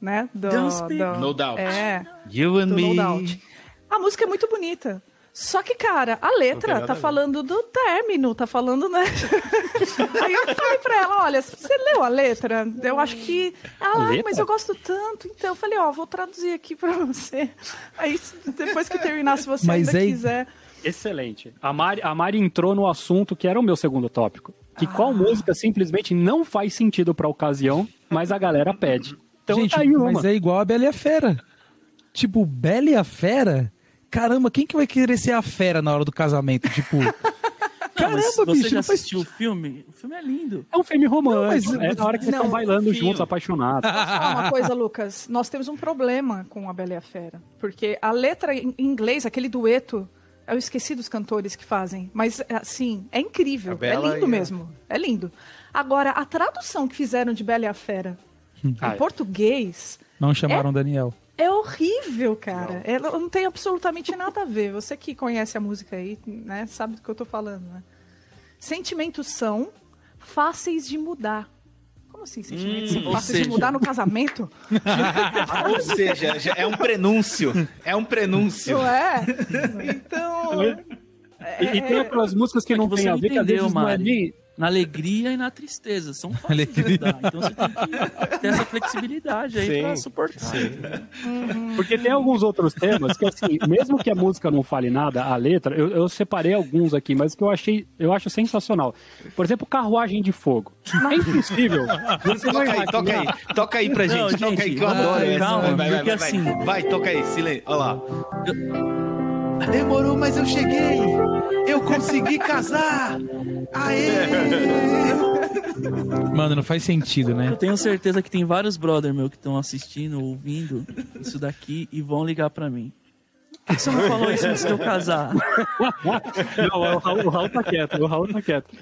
né? Do, Don't Speak. do- No Doubt. É, You and do me. No Doubt. A música é muito bonita. Só que, cara, a letra tá falando do término, tá falando, né? Aí eu falei pra ela, olha, você leu a letra? Eu acho que. Ela, "Ai, letra? mas eu gosto tanto. Então eu falei, ó, vou traduzir aqui pra você. Aí depois que terminar, se você Mas ainda aí- quiser. Excelente. A Mari, a Mari entrou no assunto que era o meu segundo tópico. Que qual Ah. música simplesmente não faz sentido pra ocasião, mas a galera pede. Então Gente, tá aí uma. mas é igual a Bela e a Fera. Tipo, Bela e a Fera? Caramba, quem que vai querer ser a fera na hora do casamento? Tipo, caramba, você bicho, já não faz assistiu o filme? O filme é lindo. É um filme romântico. Não, mas- é na hora que vocês estão bailando filho. juntos, apaixonados. Posso falar uma coisa, Lucas? Nós temos um problema com a Bela e a Fera. Porque a letra em inglês, aquele dueto, eu esqueci dos cantores que fazem. Mas, assim, é incrível. É lindo a- mesmo. É lindo. Agora, a tradução que fizeram de Bela e a Fera Ah, em português não chamaram Daniel. É horrível, cara. Ela não tem absolutamente nada a ver. Você que conhece a música aí, né, sabe do que eu tô falando, né? Sentimentos são fáceis de mudar. Como assim, sentimentos Hum, fáceis de seja- mudar no casamento? Ou seja, é um prenúncio. É um prenúncio. Não é? Então. E, e tem aquelas músicas que É não que tem você a não ver, que às entendeu, vezes não é nem... Na alegria e na tristeza. São fáceis de mudar. Então você tem que ter essa flexibilidade aí Sim, pra suportar. Porque tem alguns outros temas que, assim, mesmo que a música não fale nada, a letra, eu, eu separei alguns aqui, mas que eu achei, eu acho sensacional. Por exemplo, Carruagem de Fogo. É impossível. Você Toca aí, toca aí, toca aí pra gente, Não, toca aí gente, que eu adoro calma, essa. calma, vai, vai, vai, assim- vai, toca aí, silêncio, olha lá. Demorou, mas eu cheguei! Eu consegui casar! Aê! Mano, não faz sentido, né? Eu tenho certeza que tem vários brother meu que estão assistindo, ouvindo isso daqui e vão ligar pra mim. Por que você não falou isso antes de eu casar? Não, o Raul, o Raul tá quieto, o Raul tá quieto.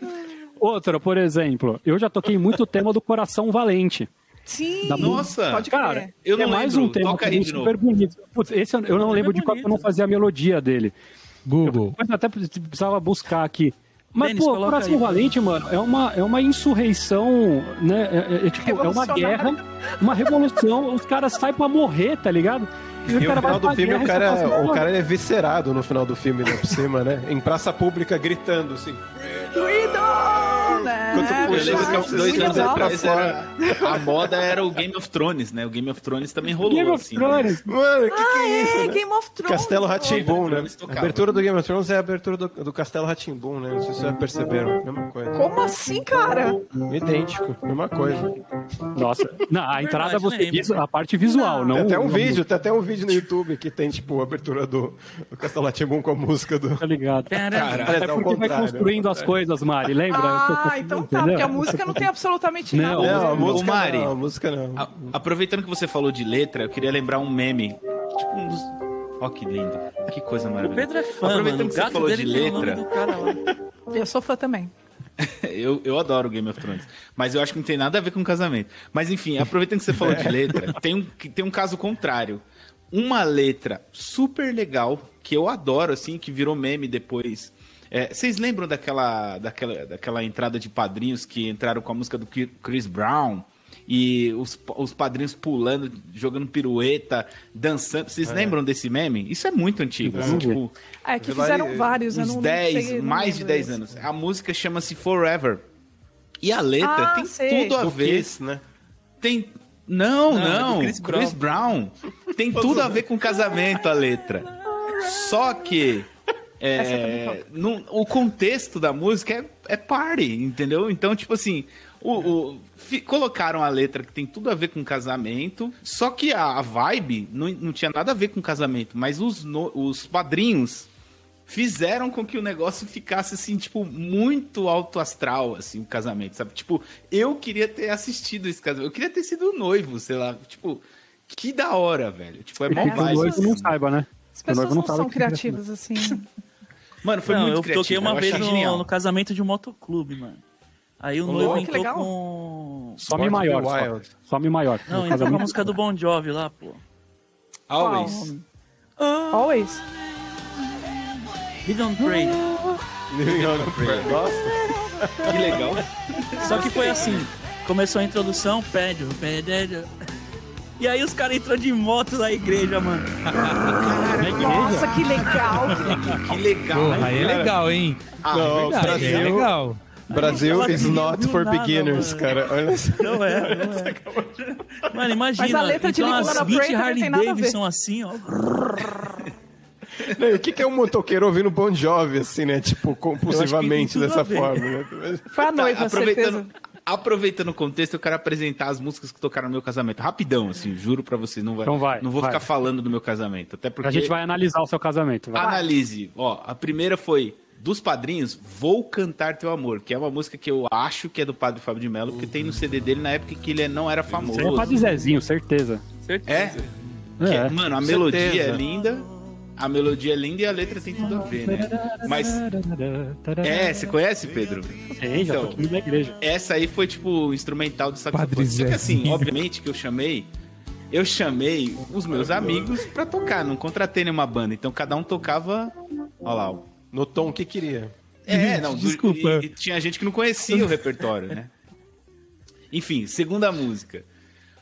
Outra, por exemplo, eu já toquei muito o tema do Coração Valente. Sim, Da Nossa! pode Cara, crer. Eu é não mais lembro. um tema Toca aí também de super novo. bonito. Putz, esse eu, eu não É lembro de qual que eu não fazia a melodia dele. Google. Eu até precisava buscar aqui. Mas, Denis, pô, Coração aí. Valente, mano, é uma, é uma insurreição, né? É, é- é tipo, é uma guerra, uma revolução. os caras saem pra morrer, tá ligado? E no cara vai final do filme guerra o e cara, só faz- o cara é viscerado no final do filme, né, por cima, né? Em praça pública gritando assim. Freedom! Né? Quanto Eu puxa, lembro que há uns dois anos legal. atrás era, a moda era o Game of Thrones, né? O Game of Thrones também rolou Game of assim. Thrones. Mano, que que é isso? É, né? Game of Thrones. Castelo. Ratimbum, né? A abertura do Game of Thrones é a abertura do, do Castelo Ratimbum, né? Não sei se vocês já perceberam. Mesma coisa. Como assim, cara? Idêntico, mesma coisa. Nossa, não, a entrada Verdade, você diz a parte visual, não. Tem até um não- vídeo, tem até um vídeo no YouTube que tem, tipo, a abertura do, do Castelo Ratimbum com a música do. Tá ligado? Até é porque vai contrário. construindo as coisas, Mari, lembra? Ah, então tá, porque a música não tem absolutamente nada. Não, Não, a Ô, música Mari. não, a música não. A- aproveitando que você falou de letra, eu queria lembrar um meme. Tipo um dos. Ó, que lindo. Que coisa O maravilhosa. Pedro é fã, Aproveitando mano. O que você falou de o letra. Eu sou fã também. eu, eu adoro Game of Thrones. Mas eu acho que não tem nada a ver com casamento. Mas enfim, aproveitando que você falou de letra, tem um, que- tem um caso contrário. Uma letra super legal, que eu adoro, assim, que virou meme depois. É, vocês lembram daquela, daquela, daquela entrada de padrinhos que entraram com a música do Chris Brown? E os, os padrinhos pulando, jogando pirueta, dançando. Vocês lembram desse meme? Isso é muito antigo. assim, tipo, É que fizeram vários, eu uns não 10, sei, não mais de lembro 10 desse. anos. A música chama-se Forever. E a letra Ah, tem sei. tudo a ver. Kiss, né? Tem. Não, Não, é não. Chris, Chris Brown. Tem tudo a ver com casamento a letra. Só que. É, não- o contexto da música é, é party, entendeu? Então, tipo assim, o, o- fi- colocaram a letra que tem tudo a ver com casamento, só que a, a vibe não, não tinha nada a ver com casamento, mas os, no- os padrinhos fizeram com que o negócio ficasse assim, tipo, muito alto astral, assim, o casamento, sabe? Tipo, eu queria ter assistido esse casamento, eu queria ter sido noivo, sei lá, tipo, que da hora, velho. Tipo, é mó vibe. noivo não saiba, né? As pessoas não sabe são que- criativas assim. Mano, foi não, muito eu criativo. toquei uma eu vez no, no casamento de um motoclube, mano. Aí o Ô, noivo entrou legal. com. Some maior. Só. Some maior. Não, entrou com a música do Bon Jovi lá, pô. Always. Always. Live on Pray. Nossa, Que legal. Só que foi assim: começou a introdução, pede, pede. E aí os caras entrou de moto na igreja, mano. Nossa, que legal. Que legal. Porra, aí é legal, hein? Ah, Não, verdade. Aí é Brasil- legal. Brasil is not for nada, beginners, mano. cara. Olha só. Não é, não é. Mano, imagina, Mas a letra de então on as a 20 Prayer não Harley. Davidson assim, ó. Não, e o que, que é um motoqueiro ouvindo Bon Jovi, assim, né? Tipo, compulsivamente dessa forma, né? Foi a noiva, Tá, aproveitando, certeza. Aproveitando o contexto, eu quero apresentar as músicas que tocaram no meu casamento. Rapidão, assim, juro pra vocês. Não, vai, Então vai, não vou vai. ficar falando do meu casamento. Até porque. A gente vai analisar o seu casamento. Vai. Analise. Ó, a primeira foi dos padrinhos, Vou Cantar Teu Amor, que é uma música que eu acho que é do Padre Fábio de Mello, porque tem no CD dele na época que ele não era famoso. Isso é pra de Zezinho, certeza. É? Que- É. Mano, a Com melodia certeza. é linda. A melodia é linda e a letra tem tudo a ver, né? Mas. É, você conhece, Pedro? Sim, já Então. tô aqui na igreja. Essa aí foi, tipo, o instrumental do saxofone. Só que assim, obviamente que eu chamei. Eu chamei os meus amigos pra tocar, não contratei nenhuma banda. Então cada um tocava. Olha lá. No tom que queria. É, não, do- Desculpa. E, e tinha gente que não conhecia o repertório, né? Enfim, segunda música.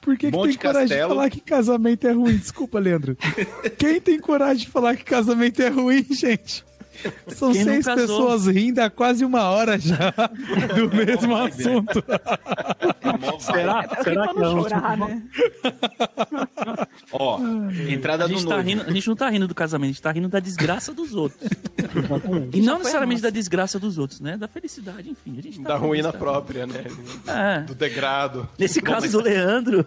Por que, que tem coragem de falar que casamento é ruim? Desculpa, Leandro. Quem tem coragem de falar que casamento é ruim, gente? São Quem seis pessoas rindo há quase uma hora já do mesmo assunto. Será, É será que é não chorar, né? Ó, entrada A do gente, tá rindo, a gente não tá rindo do casamento, a gente tá rindo da desgraça dos outros. E não necessariamente da desgraça dos outros, né? Da felicidade, enfim. A gente tá Da ruína própria, né? É. Do degrado. Nesse caso do Leandro.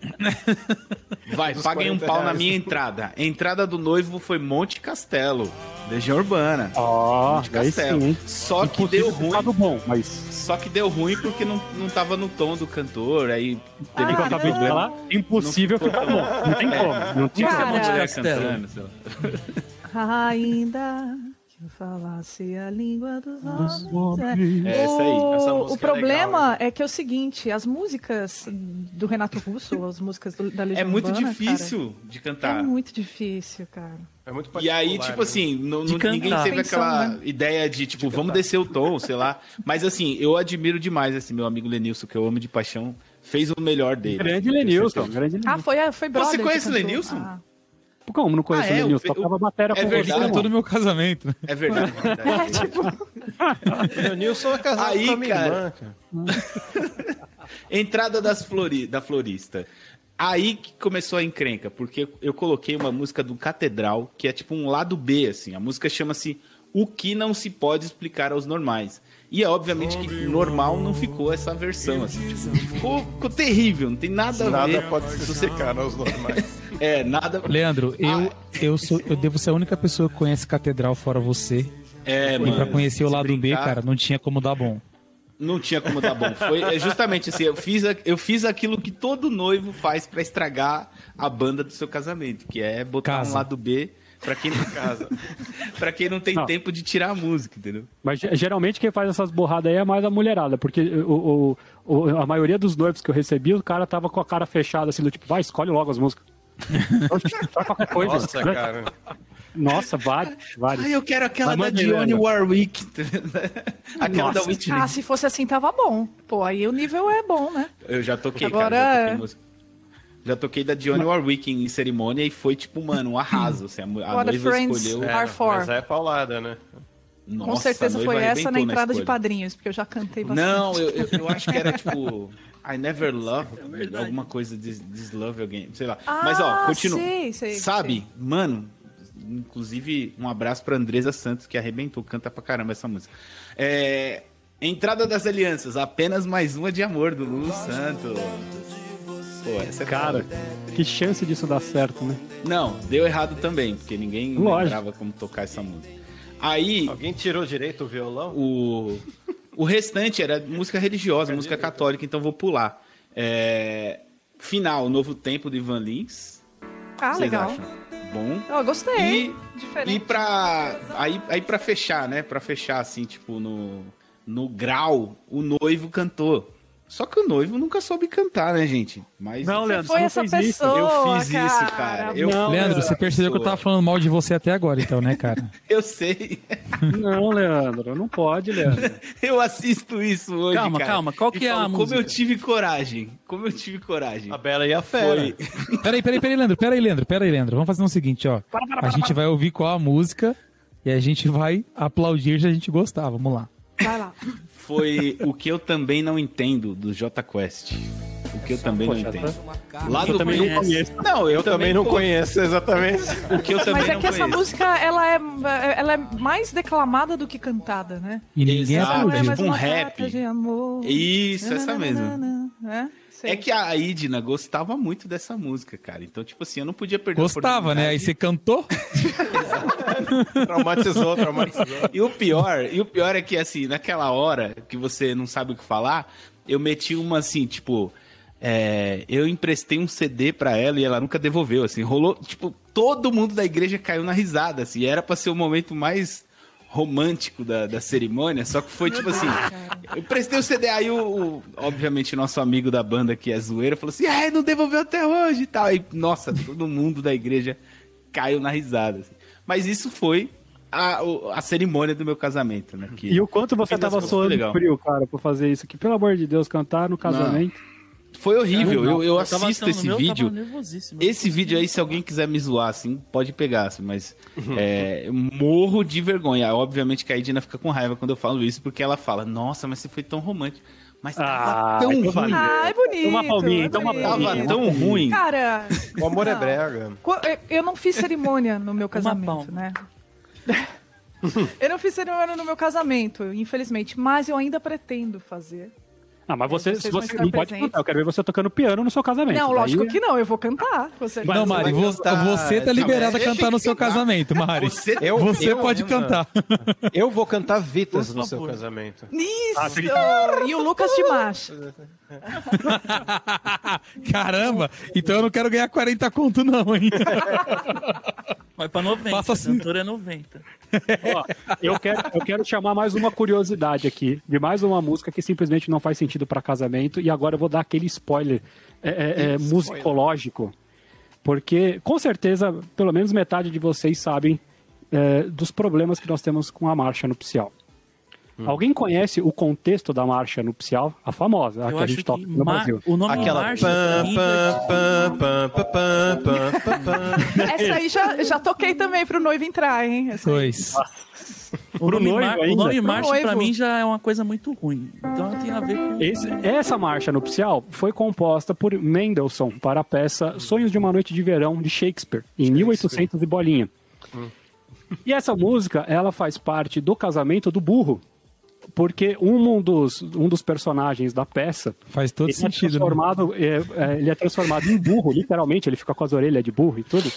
Vai, Dos paguem um 40 pau na reais. minha entrada. A entrada do noivo foi Monte Castelo, Legião Urbana. Ó, Monte Castelo. sim. Só que deu ruim. bom, mas... Só que deu ruim porque não, não tava no tom do cantor, aí teve Ele que acabei de falar, impossível ficar bom. Não tem como. Não Tinha que ser mulher Castelo. cantando. Ainda eu falasse a língua dos homens. É, essa aí. O, Essa o música é problema legal, é que é o seguinte, as músicas do Renato Russo, as músicas do- da Legião É muito Urbana, difícil de cara, cantar. é muito difícil, cara. É muito E aí, tipo né? assim, não- De não- ninguém cantar. teve aquela né? ideia de, tipo, vamos descer o tom, sei lá. Mas assim, eu admiro demais esse meu amigo Lenilson, que eu amo de paixão, fez o melhor dele. Grande Lenilson, grande Ah, Lenilson. foi, foi brother Você conhece. Lenilson? Ah. Como não conheço Ah, é, o Lenilson? o- Tocava o- bateria é com verdade. você, cantou no meu casamento. É verdade. é verdade. É, tipo, O Nilson é casado Aí, com a minha cara. irmã, cara. Entrada das flori, da florista. Aí que começou a encrenca, porque eu coloquei uma música do Catedral, que é tipo um lado B, assim. A música chama-se O que não se pode explicar aos normais. E é obviamente que normal não ficou essa versão, assim. tipo, ficou, ficou terrível, não tem nada a Nada ver. pode se explicar aos normais. É, nada. Leandro, eu, Ah. eu, sou, eu devo ser a única pessoa que conhece Catedral fora você. É, e mano. pra conhecer o lado B, brincar, cara, não tinha como dar bom. Não tinha como dar bom. Foi é justamente assim, eu fiz, eu fiz aquilo que todo noivo faz pra estragar a banda do seu casamento, que é botar Casa. um lado B pra quem não casa. pra quem não tem Não. tempo de tirar a música, entendeu? Mas ge- geralmente quem faz essas borradas aí é mais a mulherada, porque o, o- o- a maioria dos noivos que eu recebi, o cara tava com a cara fechada, assim, do tipo, vai, escolhe logo as Só qualquer coisa. Nossa, cara. Nossa, vários, vários. Ah, eu quero aquela Mas da Dionne Leandro. Warwick. aquela da Nossa. Whitney. ah, se fosse assim, tava bom. Pô, aí o nível é bom, né? Eu já toquei, Agora cara. Já é- toquei, música. Já toquei da Dionne Warwick em cerimônia e foi tipo, mano, um arraso. Assim, a, What a noiva Friends escolheu. For. Mas é paulada, né? Nossa, Com certeza foi essa na entrada de escolha. padrinhos, porque eu já cantei bastante. Não, eu, eu, eu acho que era tipo. I never love verdade. alguma coisa de this love again, sei lá. Ah, Mas ó, continua. sei, sei, Sabe, sei. mano, inclusive um abraço pra Andresa Santos que arrebentou, canta pra caramba essa música. É, Entrada das Alianças, apenas mais uma de amor do Lulu Santos. Pô, essa é Cara, foda. que chance disso dar certo, né? Não, deu errado também, porque ninguém Lógico. lembrava como tocar essa música. Aí, Alguém tirou direito o violão? o, o restante era música religiosa, música católica, então vou pular. É, final, Novo Tempo do Ivan Lins. Ah, Vocês legal. acham? Bom. Eu gostei. E, Diferente. e pra. Aí, aí pra fechar, né? Pra fechar, assim, tipo, no, no grau, o noivo cantou. Só que o noivo nunca soube cantar, né, gente? Mas Não, Você Leandro, foi você não essa fez isso. pessoa. eu fiz cara. isso, cara. Eu Não, Leandro, você percebeu que eu pessoa. tava falando mal de você até agora, então, né, cara? Eu sei. Não, Leandro, não pode, Leandro. Eu assisto isso hoje. Calma, cara, calma, qual que e é a falo, Como música? eu tive coragem. Como eu tive coragem. A Bela e a Fera. Foi. Peraí, peraí, peraí, Leandro, peraí, Leandro, peraí, Leandro. Vamos fazer o seguinte, ó. A gente vai ouvir qual a música e a gente vai aplaudir se a gente gostar. Vamos lá. Vai lá. Foi o que eu também não entendo do J Quest. O que eu também não Poxa, entendo. Lá Eu do também não conheço. Não, eu, Eu também não pô, conheço exatamente. O que eu também Mas é não que essa conheço. música, ela é, ela é mais declamada do que cantada, né? E ninguém Exato. É tipo um rap. carta de amor. Isso, essa mesma. É? Sei. É que a Idna gostava muito dessa música, cara. Então, tipo assim, eu não podia perder a Gostava, né? Aí você cantou? Traumatizou, traumatizou. E o pior, e o pior é que assim, naquela hora que você não sabe o que falar, eu meti uma assim, tipo, é, eu emprestei um CD pra ela e ela nunca devolveu, assim, rolou, tipo, todo mundo da igreja caiu na risada, assim, era pra ser o momento mais romântico da, da cerimônia, só que foi tipo assim, eu emprestei o CD, aí o, o- obviamente, nosso amigo da banda que é zoeira, falou assim, é, não devolveu até hoje e tal, aí, nossa, todo mundo da igreja caiu na risada, assim. Mas isso foi a, a cerimônia do meu casamento, né? Que, E o quanto você tava legal. frio, cara, pra fazer isso aqui. Pelo amor de Deus, cantar no casamento. Foi horrível. Não, eu eu tava assisto esse meu, vídeo. Esse vídeo aí, se alguém quiser me zoar, assim, pode pegar, assim, mas é, eu morro de vergonha. Obviamente que a Edina fica com raiva quando eu falo isso, porque ela fala, nossa, mas você foi tão romântico. Mas tava Ah, tão então ruim. valeu. Ah, é bonito. Uma palminha, é então uma bonito. Tava palminha. tão ruim. Cara, O amor é Não. brega. qu- eu- eu não fiz cerimônia no meu casamento, né? Eu não fiz cerimônia no meu casamento, infelizmente, mas eu ainda pretendo fazer. Ah, mas você, Vocês vão você estar não pode presentes. cantar. Eu quero ver você tocando piano no seu casamento. Não, Daí- lógico que não, eu vou cantar. Você Não, Mari, vai vo- cantar. você tá Não, liberada a você cantar no seu cantar. casamento, Mari. Você- Eu- Você eu- pode cantar. Eu vou cantar Vitas no seu casamento. Isso! E o Lucas de Macho. Caramba, então eu não quero ganhar 40 conto não, hein? Vai pra 90. Faça assim. A cantora é 90. Ó, eu, quero, eu quero chamar mais uma curiosidade aqui, de mais uma música que simplesmente não faz sentido para casamento, e agora eu vou dar aquele spoiler é, é, é, musicológico, porque com certeza, pelo menos metade de vocês sabem é, dos problemas que nós temos com a marcha nupcial. Hum. Alguém conhece o contexto da marcha nupcial? A famosa, a que a gente toca no Brasil. o nome Aquela marcha. Essa aí já, já toquei também pro noivo entrar, hein? Essa. Dois. o nome, noivo mar- o nome marcha pra noivo. mim já é uma coisa muito ruim. Então tem a ver com. Esse- essa marcha nupcial foi composta por Mendelssohn para a peça Sonhos de uma Noite de Verão de Shakespeare, em 1800 e bolinha. E essa música, ela faz parte do casamento do burro, porque um dos, um dos personagens da peça Faz todo ele é, sentido, né? transformado, é, é, ele é transformado em burro, literalmente, ele fica com as orelhas de burro e tudo.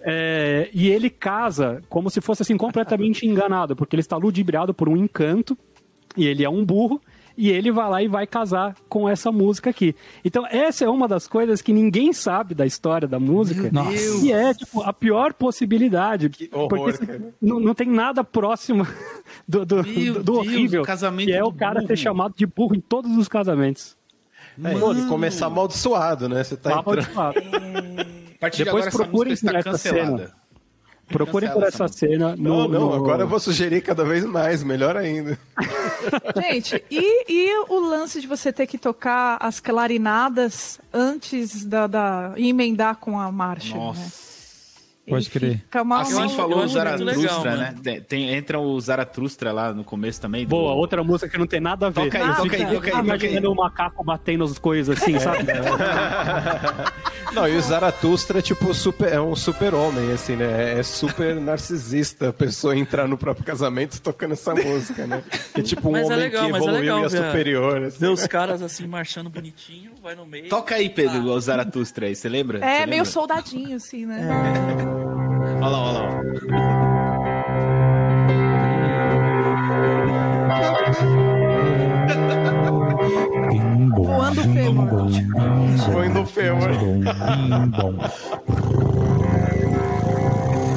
É, e ele casa como se fosse assim completamente enganado, porque ele está ludibriado por um encanto e ele é um burro e ele vai lá e vai casar com essa música aqui. Então essa é uma das coisas que ninguém sabe da história da música Nossa. e é tipo a pior possibilidade, horror, porque cara. não, não tem nada próximo do, do, Meu do Deus, horrível, casamento que é o cara burro. ser chamado de burro em todos os casamentos. É, e começar amaldiçoado, né? Você tá entrando. amaldiçoado. A partir de Depois agora, essa procurem música está essa cancelada. cena. Procurem por essa cena no. Não, não, no- agora eu vou sugerir cada vez mais, melhor ainda. Gente, e, e o lance de você ter que tocar as clarinadas antes da, da emendar com a marcha? Nossa. Né? Pode crer. Fica uma, Assim falou o Zaratustra, legal, né? Tem, tem- entra o Zaratustra lá no começo também. do- Boa, outra música que não tem nada a ver. Toca aí, Nada. toca aí, toca aí. Imaginando o macaco batendo as coisas assim, sabe? Não, e o Zaratustra é tipo super, é um super-homem, assim, né? É super narcisista a pessoa entrar no próprio casamento tocando essa música, né? É tipo um Mas é homem legal, que é evoluiu legal e é superior. Assim, Ver os caras assim marchando bonitinho, vai no meio. Toca aí, Pedro, o Zaratustra aí, você lembra? É, Você meio lembra? soldadinho, assim, né? Olha lá, olha lá. Voando fêmur. no fêmur.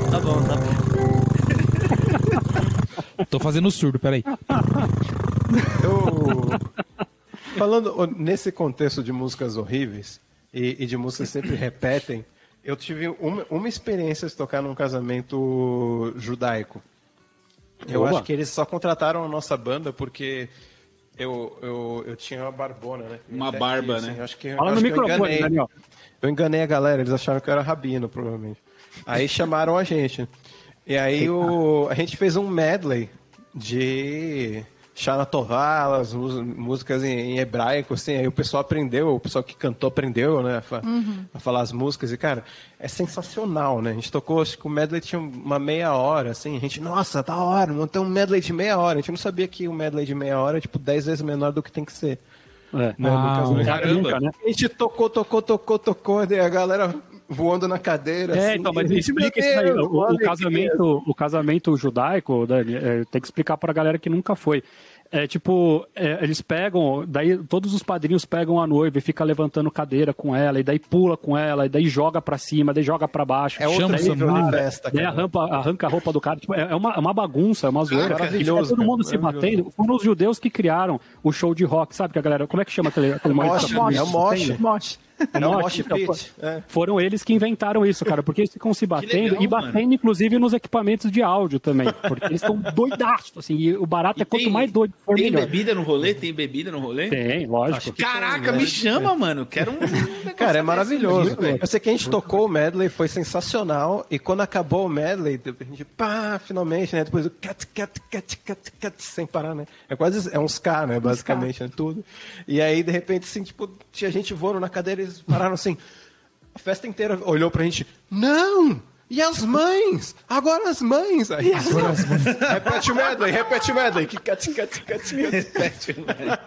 Tá bom, tá bom. Tô fazendo surdo, peraí. Eu... Falando nesse contexto de músicas horríveis e, e de músicas que sempre repetem, eu tive uma, uma experiência de tocar num casamento judaico. Eu Oba. acho que eles só contrataram a nossa banda porque eu, eu, eu tinha uma barbona, né? Uma Até barba, aqui, né? assim, acho que, Fala acho no que eu microfone, enganei. Daniel. Eu enganei a galera, eles acharam que eu era rabino, provavelmente. Aí chamaram a gente. E aí o, a gente fez um medley de Shana Tová, as músicas em, em hebraico, assim. Aí o pessoal aprendeu, o pessoal que cantou aprendeu, né? A, fa- a falar as músicas. E, cara, é sensacional, né? A gente tocou, acho que o medley tinha uma meia hora, assim. A gente, nossa, da hora, não tem um medley de meia hora. A gente não sabia que o medley de meia hora é, tipo, dez vezes menor do que tem que ser. É. Né? Ah, casamento. Caramba. né? A gente tocou, tocou, tocou, tocou, e a galera voando na cadeira. É, assim, então, mas a explica isso aí. O, o casamento, o casamento judaico, Dani, é, tem que explicar pra galera que nunca foi. É tipo, é, eles pegam, daí todos os padrinhos pegam a noiva e fica levantando cadeira com ela, e daí pula com ela, e daí joga pra cima, daí joga pra baixo. É outro Chama nível de festa, Daí cara. arranca, arranca a roupa do cara. Tipo, é, é uma, é uma bagunça, é uma zoeira. maravilhoso, E fica todo cara, mundo se maravilhoso. batendo. Foram os judeus que criaram o show de rock, sabe que a galera. Como é que chama aquele, aquele Mosh, momento? é o É o Mosh, mosh então, pit. É. Foram eles que inventaram isso, cara, porque eles ficam se batendo legal, e batendo, inclusive, nos equipamentos de áudio também. Porque eles estão doidaços, assim, e o barato E é quanto tem- mais doido for, Tem melhor. bebida no rolê? Tem bebida no rolê? Tem, lógico. Caraca, me chama, mano. Quero um. negócio Cara, é maravilhoso. velho. Eu sei que a gente tocou o medley, foi sensacional. E quando acabou o medley, a gente, pá, finalmente, né? Depois o cat, cat, cat, cat, cat, sem parar, né? É quase, é uns K, né? Basicamente, né? Tudo. E aí, de repente, assim, tipo, tinha gente voando na cadeira e eles pararam assim. A festa inteira olhou pra gente, não! E as mães? Agora as mães! Aí, repete o medley, repete o medley. Que cat, cat, cat, repete o medley.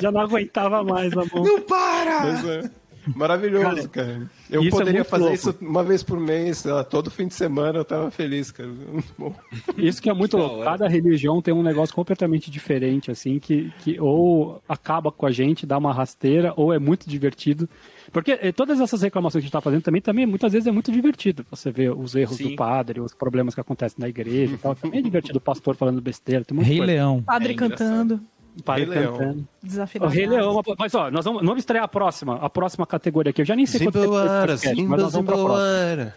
Já não aguentava mais, amor. Não para! Maravilhoso, cara. Eu isso é poderia muito fazer louco. isso uma vez por mês, sei lá, todo fim de semana eu tava feliz, cara. Bom. Isso que é muito louco. Cada religião tem um negócio completamente diferente, assim, que, que ou acaba com a gente, dá uma rasteira, ou é muito divertido. Porque eh, todas essas reclamações que a gente tá fazendo também, também muitas vezes é muito divertido. Você vê os erros Sim. do padre, os problemas que acontecem na igreja e tal. Também é divertido o pastor falando besteira. Tem Rei coisa. Leão. Padre É cantando, O padre Rei Leão. cantando. O desafinado. Rei Leão, mas ó, nós vamos, vamos estrear a próxima, a próxima categoria aqui. Eu já nem sei quanto tempo podcast, mas nós vamos pra próxima.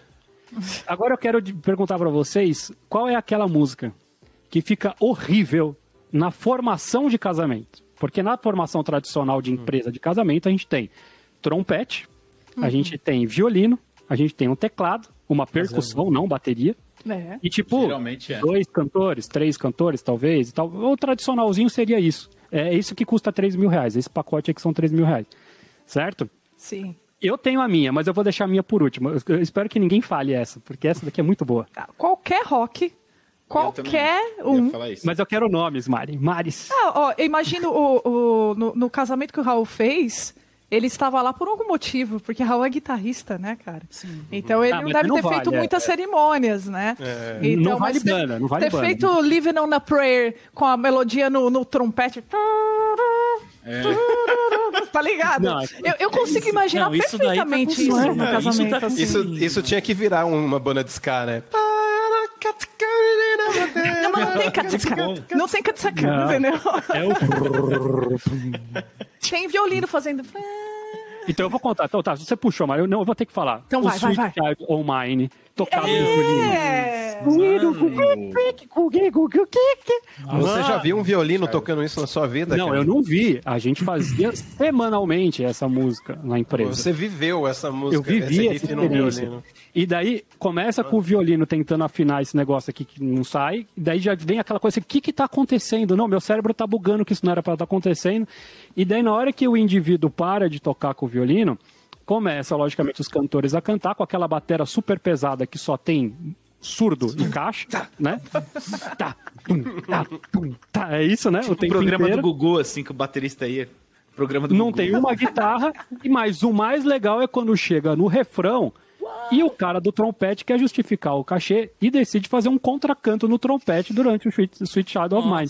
Agora eu quero perguntar pra vocês qual é aquela música que fica horrível na formação de casamento. Porque na formação tradicional de empresa de casamento a gente tem trompete, a gente tem violino, a gente tem um teclado, uma percussão, não bateria. É. E tipo, Geralmente é. dois cantores, três cantores, talvez, e tal. O tradicionalzinho seria isso. É isso que custa 3 mil reais. Esse pacote aqui são 3 mil reais. Certo? Sim. Eu tenho a minha, mas eu vou deixar a minha por último. Eu- espero que ninguém fale essa, porque essa daqui é muito boa. Tá, Qualquer rock, qualquer um. Mas eu quero nomes, Mari. Maris. Ah, ó, eu imagino o, o- no, no casamento que o Raul fez, ele estava lá por algum motivo, porque Raul é guitarrista, né, cara? Então ele Ah, não deve não ter vale, feito é. muitas cerimônias, né? Então, Não vale banda, não vale ter banda. feito Living on a Prayer com a melodia no, no trompete. Tá ligado? Não, é- eu, eu consigo imaginar Não, isso tá perfeitamente com- isso no isso casamento. tá com- assim. Isso, isso tinha que virar uma banda de ska, né? Não, mas não tem catsca. Não tem Não. entendeu? É o... Tem violino fazendo. Então eu vou contar. Então, tá, você puxou, Mari. Eu, não, eu vou ter que falar. Então o vai, vai, Sweet vai. Child O' Mine, tocado no violino. É. Você já viu um violino tocando isso na sua vida? Não, cara? eu não vi. A gente fazia semanalmente essa música na empresa. Você viveu essa música, Eu vivi esse essa experiência. E daí começa com o violino tentando afinar esse negócio aqui que não sai. E daí já vem aquela coisa, o que que tá acontecendo? Não, meu cérebro tá bugando que isso não era para estar acontecendo. E daí na hora que o indivíduo para de tocar com o violino, começa logicamente os cantores a cantar com aquela batera super pesada que só tem surdo e caixa, né? Tá, tum, tá, tum, tá. É isso, né? O O tempo programa inteiro. do Gugu, assim, que o baterista ia. Programa do Não Gugu. tem uma guitarra, e mais o mais legal é quando chega no refrão e o cara do trompete quer justificar o cachê e decide fazer um contracanto no trompete durante o Sweet, Sweet Child of Mine.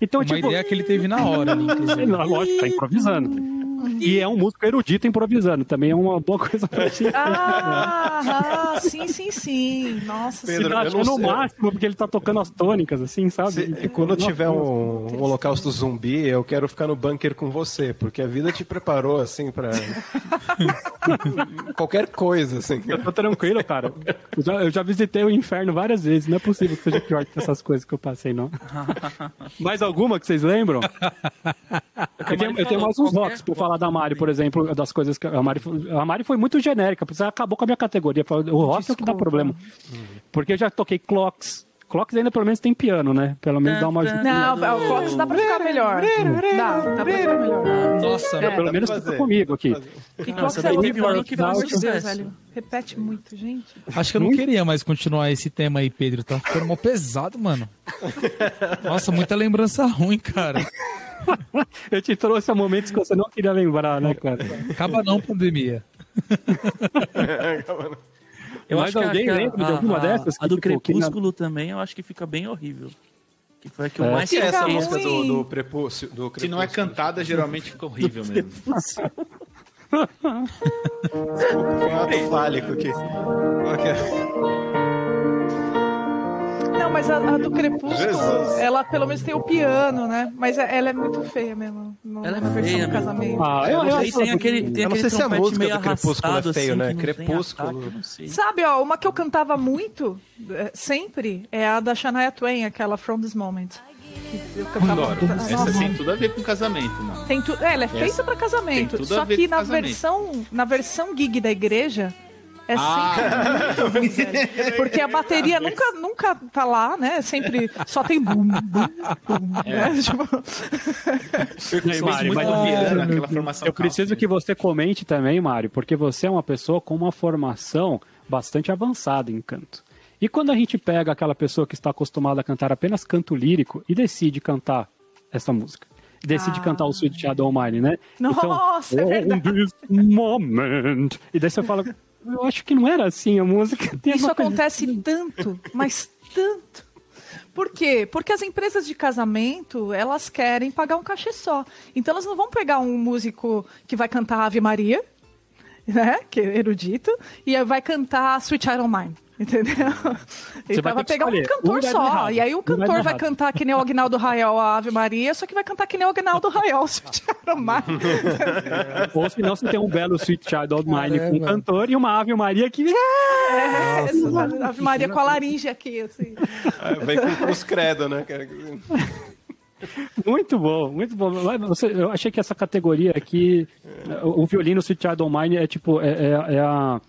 Então, Uma tipo, ideia que ele teve na hora, ali, inclusive. Lógico, tá improvisando. E é um músico erudito improvisando, também é uma boa coisa pra ti. Ah, ah, sim, sim, sim. Nossa Pedro, tá eu não achando o sei. máximo porque ele tá tocando as tônicas, assim, sabe? Se- e quando tiver um, um holocausto zumbi, eu quero ficar no bunker com você, porque a vida te preparou, assim, pra qualquer coisa, assim. Eu tô tranquilo, cara. Eu já, eu já visitei o inferno várias vezes. Não é possível que seja pior que essas coisas que eu passei, não. Mais alguma que vocês lembram? Eu tenho, eu tenho mais uns rocks pra falar da Mari, por exemplo, das coisas que a Mari, a Mari foi muito genérica, porque ela acabou com a minha categoria. O rock é o que dá problema. Porque eu já toquei clocks. Clocks ainda pelo menos tem piano, né? Pelo menos dá uma ajuda. Não, o Clocks dá pra ficar melhor. Dá, dá pra ficar melhor. Nossa, É. Pelo menos fica comigo aqui. Que Clocks é ano hein? que Pelo fez amor de Deus, sucesso. velho. Repete muito, gente. acho que eu não queria mais continuar esse tema aí, Pedro. Tá ficando mó pesado, mano. Nossa, muita lembrança ruim, cara. Eu te trouxe a momentos que você não queria lembrar, né, cara? Acaba não, pandemia. Eu Mas acho que alguém que a- lembra de a- alguma a- dessas A que, do tipo, que Crepúsculo também, eu acho que fica bem horrível. Que foi a que eu É. mais que é essa música do, do prepúcio? Do Se não é Crepúsculo? cantada, geralmente fica horrível mesmo. Foi um ato fálico aqui. Ok. Não, mas a, a do Crepúsculo, Jesus. ela pelo menos tem o piano, né? Mas é- ela é muito feia mesmo. no- Ela é na versão feia do mesmo. casamento. Ah, eu, eu, Aí tem aquele, tem Eu não aquele sei se a música meio do Crepúsculo é feio, assim, né? Crepúsculo. ataque, eu não sei. Sabe, ó, uma que eu cantava muito, é, sempre, é a da Shania Twain, aquela From This Moment. Que eu cantava Adoro. muito. Essa Nossa. tem tudo a ver com casamento, mano. Tem tu... é, ela é feita Essa pra tem casamento. tudo a Só que na casamento. versão, na versão gig da igreja é Ah. sempre muito ruim, velho. Porque a bateria nunca, nunca tá lá, né? Sempre só tem bum, bum, bum. É. Né? Tipo, Mari, muito mas- Ah, aquela formação Eu preciso que você comente também, Mário, porque você é uma pessoa com uma formação bastante avançada em canto. E quando a gente pega aquela pessoa que está acostumada a cantar apenas canto lírico e decide cantar essa música, decide Ah. cantar o Sweet Child O' Mine, né? Nossa, é então, verdade. "On this moment. E daí você fala, eu acho que não era assim a música. Isso acontece tanto, mas tanto. Por quê? Porque as empresas de casamento, elas querem pagar um cachê só. Então elas não vão pegar um músico que vai cantar Ave Maria, né? Que é erudito, e vai cantar Sweet O' Mine. Entendeu? Então vai vai pegar um cantor Um vai só. E aí o Um vai cantor vai, errado. cantar que nem o Agnaldo Raiol a Ave Maria, só que vai cantar que nem o Agnaldo Raiol o Sweet Child O' Mine. Ou se não, você tem um belo Sweet Child O' Mine com um cantor e uma Ave Maria que... É, essa Ave Maria com a laringe aqui, assim. Ah, Vem com os credo, né? Muito bom, muito bom. Eu achei que essa categoria aqui, o, o violino Sweet Child Mine é tipo, é, é- é a...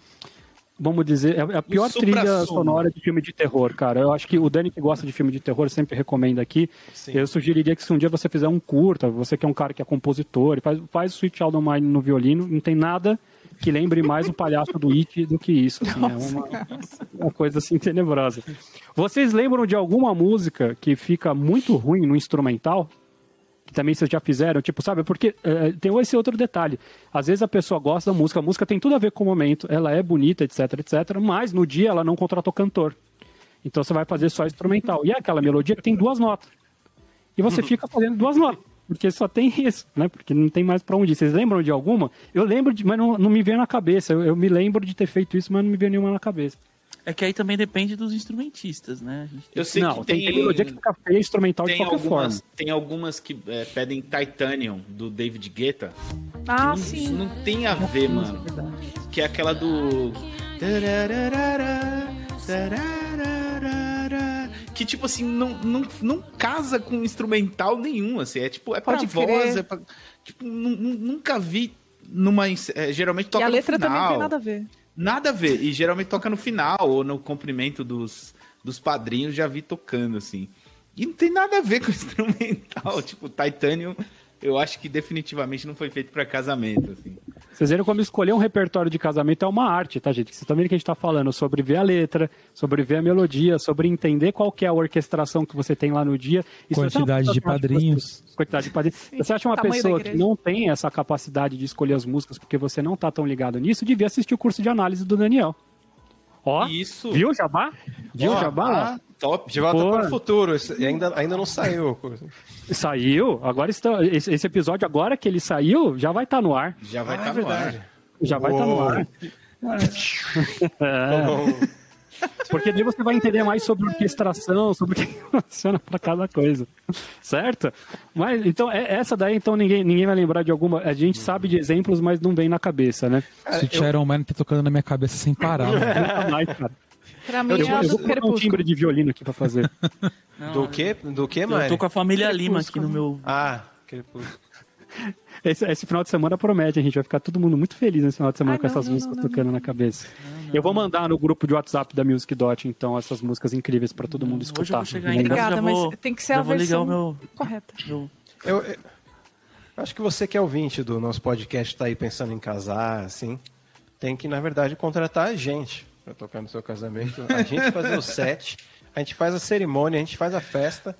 Vamos dizer, é a pior trilha sonora de filme de terror, cara. Eu acho que o Dani que gosta de filme de terror sempre recomenda aqui. Eu sugeriria que se um dia você fizer um curta, você que é um cara que é compositor, e faz, faz Sweet Child Mine no violino, não tem nada que lembre mais o palhaço do It do que isso. assim, é uma, uma coisa assim tenebrosa. Vocês lembram de alguma música que fica muito ruim no instrumental? Que também vocês já fizeram, tipo, sabe? Porque eh, tem esse outro detalhe. Às vezes a pessoa gosta da música, a música tem tudo a ver com o momento, ela é bonita, etc, etc, mas no dia ela não contratou cantor. Então você vai fazer só instrumental. E é aquela melodia que tem duas notas. E você fica fazendo duas notas. Porque só tem isso, né? Porque não tem mais pra onde ir. Vocês lembram de alguma? Eu lembro, de, mas não, não me veio na cabeça. Eu, eu me lembro de ter feito isso, mas não me veio nenhuma na cabeça. É que aí também depende dos instrumentistas, né? A gente tem Eu sei não, que tem, tem, melodia que fica feia instrumental de qualquer algumas, forma. tem algumas que é, pedem Titanium, do David Guetta. Ah, não, sim. Não tem a ver, mano. Que é aquela do. Que, tipo assim, não, não, não casa com instrumental nenhum, assim. É tipo, é pra Pode voz, é pra. Tipo, nu- nu- nunca vi numa. é, geralmente E toca a no letra também não tem nada a ver. Nada a ver. E geralmente toca no final ou no comprimento dos, dos padrinhos, já vi tocando, assim. E não tem nada a ver com o instrumental. Tipo, Titanium, eu acho que definitivamente não foi feito pra casamento, assim. Vocês viram como escolher um repertório de casamento é uma arte, tá, gente? Vocês estão vendo que a gente tá falando sobre ver a letra, sobre ver a melodia, sobre entender qual que é a orquestração que você tem lá no dia. É uma Quantidade pessoa de padrinhos. você- Quantidade de padrinhos. Se você acha uma pessoa que não tem essa capacidade de escolher as músicas porque você não tá tão ligado nisso, devia assistir o curso de análise do Daniel. Ó, Isso. viu o Jabá? Viu o Ó, Jabá? Top. De volta Pô. para o futuro. Esse- e ainda, ainda não saiu. Saiu, agora está, esse, esse episódio agora que ele saiu, já vai estar no ar. Já vai Ah, estar é no ar. Já vai estar no Uou. ar. Tá bom. Porque daí você vai entender mais sobre orquestração, sobre o que funciona para cada coisa. Certo? Mas então, é- essa daí, então, ninguém, ninguém vai lembrar de alguma. A gente sabe de exemplos, mas não vem na cabeça, né? Sweet Iron Man tá tocando na minha cabeça sem parar. Nunca mais, cara. Pra mim Eu, é eu do vou colocar um timbre de violino aqui pra fazer. Do que? Do que, Eu mais? tô com a família Lima aqui no meu. Ah, Crepúsculo. Esse, esse final de semana promete, a gente vai ficar todo mundo muito feliz nesse final de semana Ai, com não, essas não, músicas não, não, tocando na cabeça. eu vou mandar no grupo de WhatsApp da Music Dot, então, essas músicas incríveis pra todo mundo Hoje eu escutar. vou chegar em Obrigada, já vou, mas tem que ser a versão o meu, correta. Eu, eu- eu acho que você que é ouvinte do nosso podcast está aí pensando em casar, assim, tem que, na verdade, contratar a gente para tocar no seu casamento. A gente fazer o set, a gente faz a cerimônia, a gente faz a festa,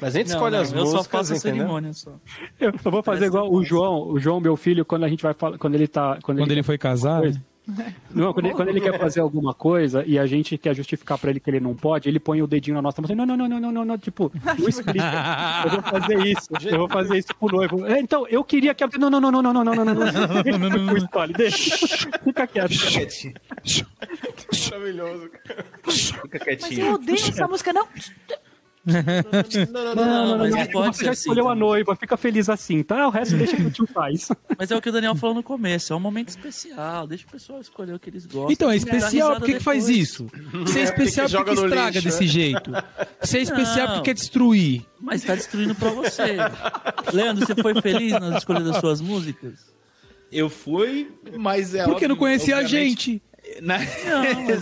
mas a gente Não, escolhe não, as eu músicas, só faço a entendeu? cerimônia só. Eu, eu vou fazer Parece igual o. João, o João, meu filho, quando a gente vai falar, quando ele tá, quando, Quando ele, ele foi casar, coisa. Não, quando, ele, quando ele quer fazer alguma coisa e a gente quer justificar pra ele que ele não pode, ele põe o dedinho na nossa mão, assim, não, não, não, não, não, não, não, tipo, não explica. Eu vou fazer isso, eu vou fazer isso pro noivo. É, Então, eu queria que não, não, não, não, não, não, não, não, não, não, não, não, escolhe, deixa, fica quieto. Quietinho. Maravilhoso. Fica Mas quietinho. eu odeio essa música, não. Não, não, não, Não, não. mas Não, não pode você ser já assim. escolheu a noiva, fica feliz assim, tá? O resto deixa que o tio faz. Mas é o que o Daniel falou no começo, é um momento especial, deixa o pessoal escolher o que eles gostam. Então, é especial, por que, faz isso? Se é especial, por que, estraga lixo, desse jeito? Se é especial, Não. por que quer destruir? Mas tá destruindo pra você. Leandro, você foi feliz nas escolhas das suas músicas? Eu fui, mas é Porque não óbvio, conhecia a gente. Na...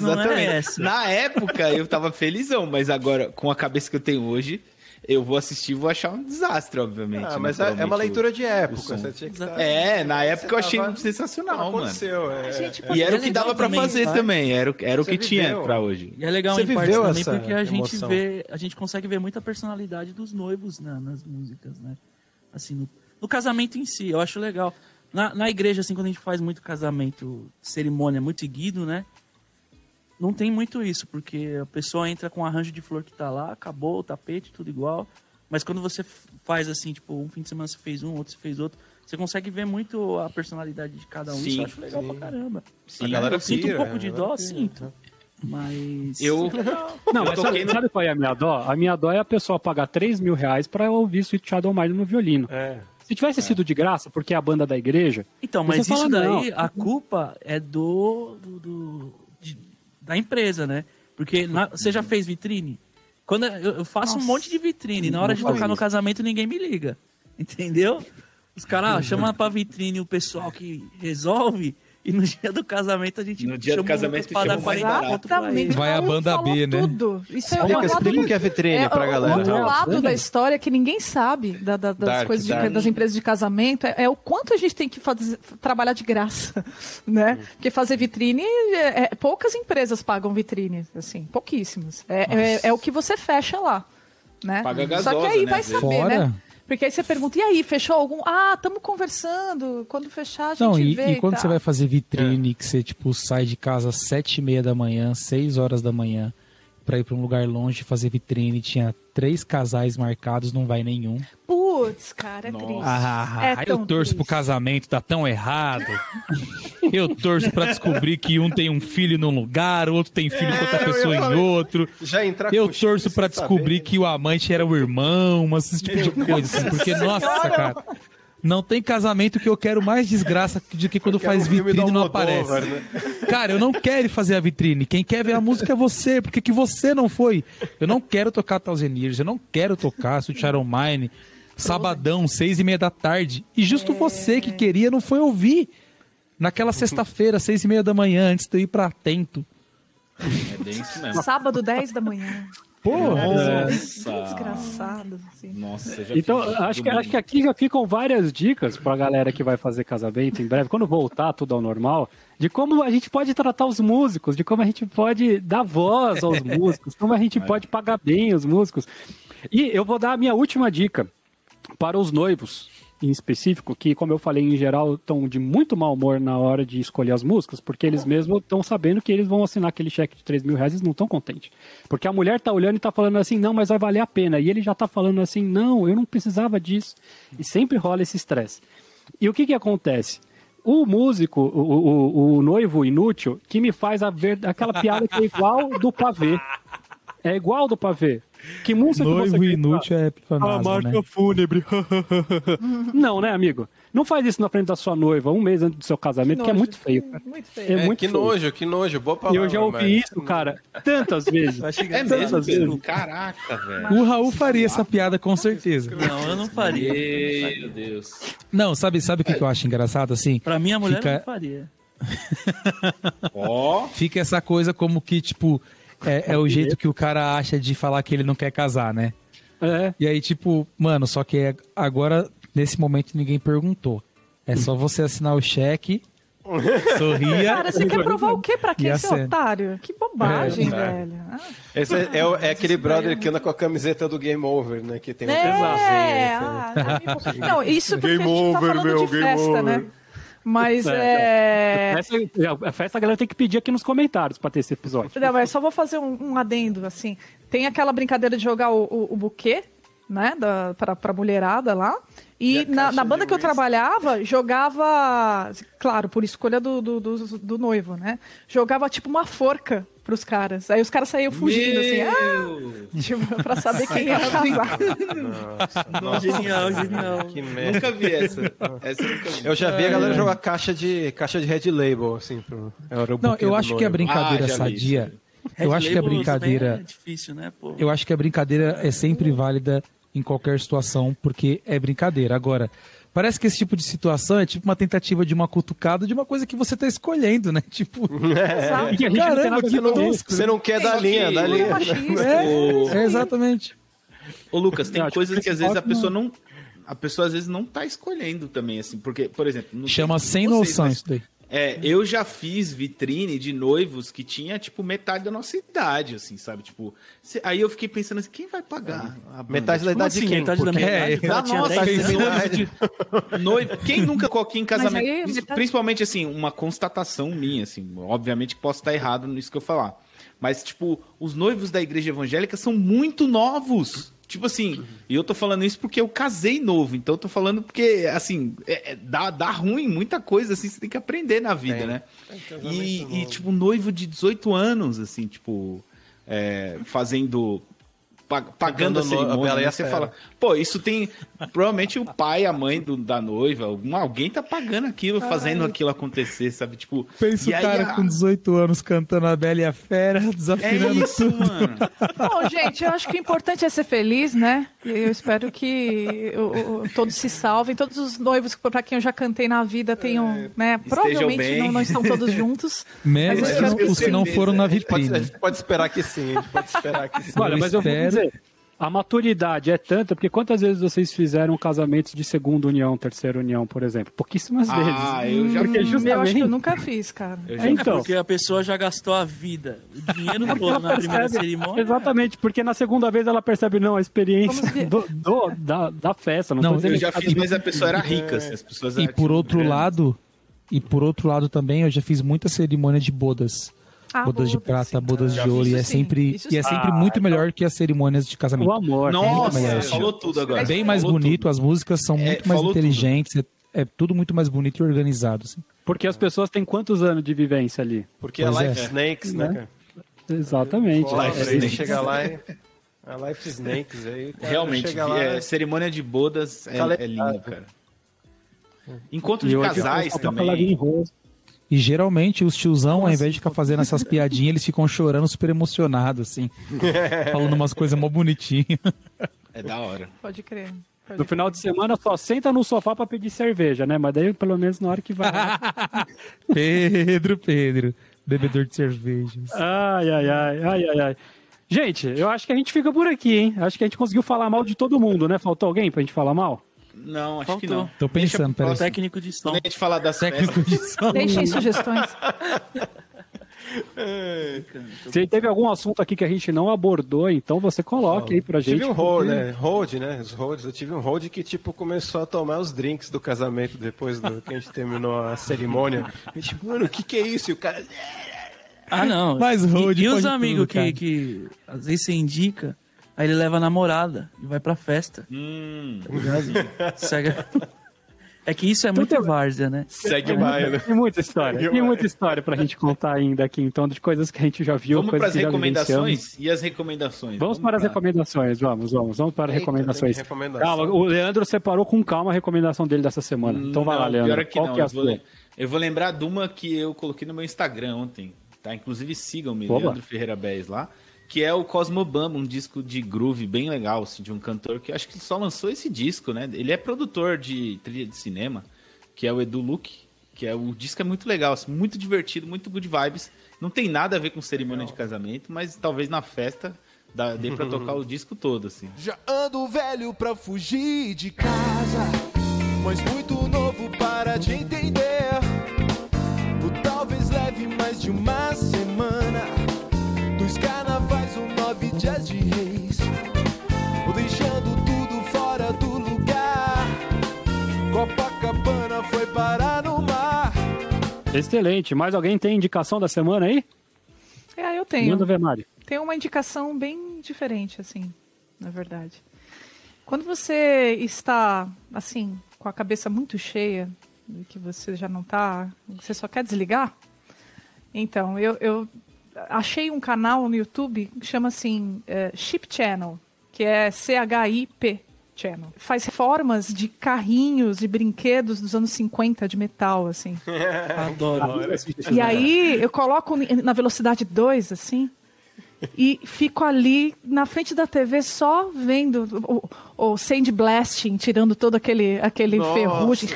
não é essa. Na época eu tava felizão, mas agora, com a cabeça que eu tenho hoje, eu vou assistir e vou achar um desastre, obviamente. Ah, né? mas é, é uma leitura de época. som. Você tinha que tá- É, na época eu Você achei tava- sensacional, mano. aconteceu, é. Gente, E era É o que dava pra também, fazer tá? também, era, o- era o que tinha viveu. pra hoje. E é legal Você em parte também essa porque a gente emoção. vê, a gente consegue ver muita personalidade dos noivos na- nas músicas, né? Assim, no, no casamento em si, eu acho legal. Na, na igreja, assim, quando a gente faz muito casamento, cerimônia muito seguido, né? Não tem muito isso, porque a pessoa entra com o arranjo de flor que tá lá, acabou o tapete, tudo igual. Mas quando você faz assim, tipo, um fim de semana você fez um, outro você fez outro, você consegue ver muito a personalidade de cada um. isso Sim, eu acho legal sim. pra caramba. Sim. A galera eu sinto um pouco de a dó, sinto. Mas. Eu, Não, Eu mas sabe, no- sabe qual é a minha dó? A minha dó é a pessoa pagar 3 mil reais pra ouvir Sweet Shadow Mine no violino. É. Se tivesse sido de graça, porque é a banda da igreja, Então, mas fala, isso daí, não. a culpa é do. do, do- de- da empresa, né? Porque na- você já fez vitrine? Quando eu, eu faço um monte de vitrine, na hora de tocar no casamento ninguém me liga. Entendeu? Os caras ah, chamam pra vitrine o pessoal que resolve. E no dia do casamento a gente No dia do o casamento pra dar chama o mais 40 barato. conto pra Exatamente. Vai a banda B, né? Tudo. Isso é, é Explica, o lado explica o que é vitrine é, pra o- galera. O outro Não, lado da história que ninguém sabe da- da- das Dark, coisas de- dark. das empresas de casamento é, é o quanto a gente tem que fazer, trabalhar de graça, né? Porque fazer vitrine, é- é- poucas empresas pagam vitrine, assim, pouquíssimas. É, é, é o que você fecha lá, né? Paga Só que gasosa, aí né, vai saber, Fora. né? Porque aí você pergunta, e aí, fechou algum? Ah, estamos conversando. Quando fechar, a gente Não, e, vê. e quando você vai fazer vitrine, que você tipo sai de casa às sete e meia da manhã, seis horas da manhã, pra ir pra um lugar longe fazer vitrine, tinha três casais marcados, não vai nenhum. Putz, cara, é Nossa. triste. Ah, É eu tão torço pro triste. casamento, tá tão errado. Eu torço pra descobrir que um tem um filho num lugar, o outro tem filho com outra É, eu pessoa em outro. Já entrar Eu com torço sem descobrir saber. que o amante era o irmão, mas esse tipo de coisa. assim, porque, nossa, cara. Não tem casamento que eu quero mais desgraça do que quando faz um vitrine e não aparece. né? Cara, eu não quero fazer a vitrine. Quem quer ver a música é você. Por que, que você não foi? Eu não quero tocar Thousand Years, eu não quero tocar Sweet Shadow Mine, sabadão, seis e meia da tarde. E justo você que queria não foi ouvir. Naquela sexta-feira, seis e meia da manhã, antes de eu ir pra Atento. É bem isso mesmo. Sábado, 10 da manhã. Porra! Que Nossa. desgraçado. Assim. Nossa, já Então, acho que, mundo. acho que aqui já ficam várias dicas pra galera que vai fazer casamento em breve, quando voltar tudo ao normal, de como a gente pode tratar os músicos, de como a gente pode dar voz aos músicos, como a gente pode pagar bem os músicos. E eu vou dar a minha última dica para os noivos, em específico, que, como eu falei, em geral, estão de muito mau humor na hora de escolher as músicas, porque eles mesmos estão sabendo que eles vão assinar aquele cheque de 3 mil reais e não estão contentes. Porque a mulher tá olhando e tá falando assim, não, mas vai valer a pena. E ele já tá falando assim, não, eu não precisava disso. E sempre rola esse estresse. E o que que acontece? O músico, o, o, o noivo inútil, que me faz ver aquela piada que é igual do pavê. É igual do pavê. Que música que você Noivo quer inútil é a pleonasmo, né? marca fúnebre. não, né, amigo? Não faz isso na frente da sua noiva um mês antes do seu casamento, que é Nojo. muito feio, cara. Muito É, feio. É, muito que feio. nojo, que nojo. Boa E palavra. eu já ouvi mas- isso, cara, tantas vezes. É mesmo, vezes. Caraca, velho. O Raul faria essa piada com certeza. Não, eu não faria. Meu Deus. Não, sabe, sabe o que, que eu acho engraçado assim? Pra minha mulher Fica- não faria. Ó, Fica essa coisa como que, tipo, é, é o jeito que o cara acha de falar que ele não quer casar, né? É. E aí, tipo, mano, só que agora, nesse momento, ninguém perguntou. É só você assinar o cheque, sorria. Cara, você quer provar o quê pra quem, seu cena? otário? Que bobagem, É, velho. Ah, Esse é, é o- é aquele brother que anda com a camiseta do Game Over, né? Que tem um É, pedazinho. ah, já me- não, isso porque Game a gente tá over, falando meu, de game festa, over. né? Mas é. Essa, a festa a galera tem que pedir aqui nos comentários pra ter esse episódio. Não, mas só vou fazer um, um adendo, assim. Tem aquela brincadeira de jogar o, o, o buquê, né? Da, pra, pra mulherada lá. E E, a na, na banda que eu trabalhava, jogava. Claro, por escolha do, do, do, do noivo, né? Jogava tipo uma forca pros caras. Aí os caras saíam fugindo, assim. Ah, tipo, pra saber quem ia casar. Nossa, Genial, genial. que merda. nunca vi essa. Essa eu nunca vi. Eu já vi a galera jogar caixa de, caixa de Red Label, assim. Pro, era o Não, eu acho que a brincadeira Ah, sadia. isso Eu Red acho que a brincadeira. É difícil, né, pô? Eu acho que a brincadeira é sempre válida em qualquer situação, porque é brincadeira. Agora, parece que esse tipo de situação é tipo uma tentativa de uma cutucada de uma coisa que você tá escolhendo, né? Tipo. E que não Caramba, que com tosco. Você não quer dar Só linha, que- dá linha. é, é exatamente. Ô, Lucas, tem acho coisas que que às vezes a pessoa não. A pessoa às vezes não tá escolhendo também, assim. Porque, por exemplo. não Chama se sem noção mas- isso daí. É, eu já fiz vitrine de noivos que tinha, tipo, metade da nossa idade, assim, sabe? Tipo, cê- aí eu fiquei pensando assim, quem vai pagar a banda? Metade da Tipo, idade assim, de quem? metade da Porque- minha É, idade? Da nossa, 10 anos. noivo de- noivo. Quem nunca coloquei em casamento? aí, metade- Principalmente, assim, uma constatação minha, assim. Obviamente que posso estar errado nisso que eu falar. Mas, tipo, os noivos da igreja evangélica são muito novos. Tipo assim, e eu tô falando isso porque eu casei novo. Então eu tô falando porque, assim, é- é- dá, dá ruim muita coisa, assim, você tem que aprender na vida, né? casamento E, novo. e, tipo, noivo de 18 anos, assim, tipo, é, fazendo. pa- Pagando a Pagando no- a cerimônia. Bela e né? a Você fala, pô, isso tem. Provavelmente o pai, a mãe do- da noiva, algum- alguém tá pagando aquilo, fazendo aquilo acontecer, sabe? Tipo. Pensa e o aí cara a- com 18 anos cantando a Bela e a Fera, É desafinando isso, tudo. mano. Bom, gente, eu acho que o importante é ser feliz, né? E eu espero que o- o- todos se salvem. Todos os noivos para quem eu já cantei na vida tenham, né? Provavelmente bem. não, não estão todos juntos. Menos os, que não foram na pode, vitrine. gente pode esperar que sim, a gente pode esperar que sim. Olha, mas eu vou dizer, a maturidade é tanta, porque quantas vezes vocês fizeram casamentos de segunda união, terceira união, por exemplo? Pouquíssimas Ah, vezes. eu já Porque fiz. justamente... Eu acho que eu nunca fiz, cara. Eu É, já então. Porque a pessoa já gastou a vida, o dinheiro todo na primeira percebe- cerimônia. Exatamente, porque na segunda vez ela percebe, não, a experiência do, do- da, da festa. Não, Não, Eu já fiz, mas a pessoa era rica, assim, as pessoas E por outro grandes. lado, e por outro lado também, eu já fiz muita cerimônia de bodas. Ah, bodas de prata, sim. bodas de ouro, e é sempre, isso e é sempre Ah, muito então- melhor que as cerimônias de casamento. O amor. Nossa, melhor. falou tudo agora. Bem mais Falou bonito, tudo. as músicas são É, muito mais inteligentes, é, é tudo muito mais bonito e organizado. assim. Porque as pessoas têm quantos anos de vivência ali? Porque é Pois é. Life Snakes, né, Né? cara? Exatamente. Life É, Snakes. é. chega lá e... A Life Snakes aí. Realmente, lá, é, cerimônia de bodas é, Tá é lindo, cara. Encontro de casais também. Lagoinha Rosa. E geralmente os tiozão, ao invés de ficar fazendo essas piadinhas, eles ficam chorando super emocionados, assim. falando umas coisas mó bonitinhas. É da hora. Pode crer. Pode No final de semana só senta no sofá pra pedir cerveja, né? Mas daí pelo menos na hora que vai. Pedro, Pedro, bebedor de cervejas. Ai, ai, ai, ai, ai, ai. Gente, eu acho que a gente fica por aqui, hein? Acho que a gente conseguiu falar mal de todo mundo, né? Faltou alguém pra gente falar mal? Não, acho que Faltou. não. Tô pensando, peraí. Técnico de som. Quando a gente falar das Técnico festas, de som. Deixem sugestões. Se teve algum assunto aqui que a gente não abordou, então você coloque aí pra gente. Tive um hold, porque- né? Hold, né? Os holds. Eu tive um hold que, tipo, começou a tomar os drinks do casamento depois do que a gente terminou a cerimônia. E, tipo, mano, o que que é isso? E o cara... Ah, não. Mas road e, e os amigos que, que às vezes você indica, aí ele leva a namorada e vai pra festa. hum, tá? Segue- É que isso é muito tem- várzea, né? Segue baile. Tem muita história, tem muita história pra gente contar ainda aqui, então, de coisas que a gente já viu, vamos coisas para as recomendações? E as recomendações? Vamos para as lá. recomendações, vamos, vamos, vamos para as recomendações. recomendação. Calma, o Leandro separou com calma a recomendação dele dessa semana. Então vai lá, Não, Leandro. Pior é que Qual não. que é a eu, vou, sua? le- eu vou lembrar de uma que eu coloquei no meu Instagram ontem. Tá? Inclusive sigam-me. Leandro Ferreira Bez lá. Que é o Cosmobamba, um disco de groove bem legal, assim, de um cantor que acho que só lançou esse disco, né? Ele é produtor de trilha de cinema, que é o Edu Luke. Que é o disco é muito legal, assim, muito divertido, muito good vibes. Não tem nada a ver com cerimônia de casamento, mas talvez na festa dá, dê pra tocar o disco todo, assim. Já ando velho pra fugir de casa, mas muito novo para te entender. Nove dias de reis, ou deixando tudo fora do lugar. Copacabana foi parar no mar. Excelente. Mais alguém tem indicação da semana aí? É, eu tenho. Manda ver, Mari. Tem uma indicação bem diferente, assim, na verdade. Quando você está, assim, com a cabeça muito cheia, que você já não tá, você só quer desligar, então, eu, eu achei um canal no YouTube que chama assim, é, Chip Channel, que é C-H-I-P Channel. Faz formas de carrinhos e brinquedos dos anos 50 de metal, assim. Adoro. E aí eu coloco na velocidade 2, assim, e fico ali na frente da TV só vendo o, o Sand Blasting, tirando todo aquele, aquele Nossa. ferrugem,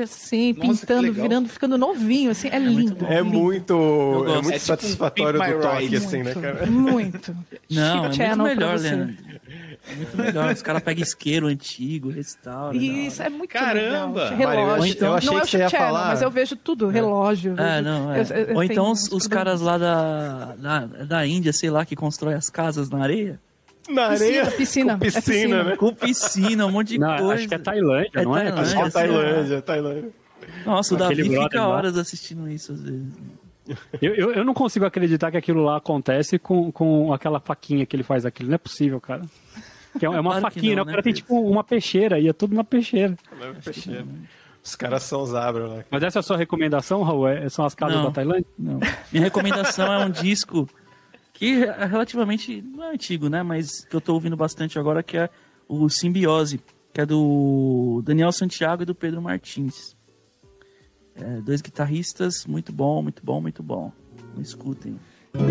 assim, Nossa, pintando, virando, ficando novinho, assim, é lindo. É lindo. muito, gosto. é muito É tipo um satisfatório My do toque, Ride. assim, né, cara? Muito. Não, é Chip muito melhor. Leandro. É muito legal. Os caras pegam isqueiro antigo, restauram. Isso, é muito Caramba! legal. Relógio. Mário, eu achei- eu achei não é o que você ia Channel, falar- mas eu vejo tudo. Relógio. É, vejo- não, é. eu- eu- Ou então os, os caras lá da, da, da Índia, sei lá, que constroem as casas na areia. Na areia. Piscina, com piscina. É piscina, né? Com piscina, um monte de Não, coisa. acho que é Tailândia, É não é? Tailândia. Acho que é Tailândia, Tailândia. Nossa, o Aquele Davi fica lá. horas assistindo isso às vezes. Eu, eu, eu não consigo acreditar que aquilo lá acontece com, com aquela faquinha que ele faz aquilo. Não é possível, cara. Que é é uma Claro faquinha, não, né? O né, cara tem tipo uma peixeira, ia tudo na peixeira. Os caras são os abra lá. Mas essa é a sua recomendação, Raul? É- São as casas Não. da Tailândia? Não. Minha recomendação é um disco que é relativamente não é antigo, né? Mas que eu tô ouvindo bastante agora, que é o Simbiose, que é do Daniel Santiago e do Pedro Martins. É, dois guitarristas, muito bom, muito bom, muito bom. Escutem. Eu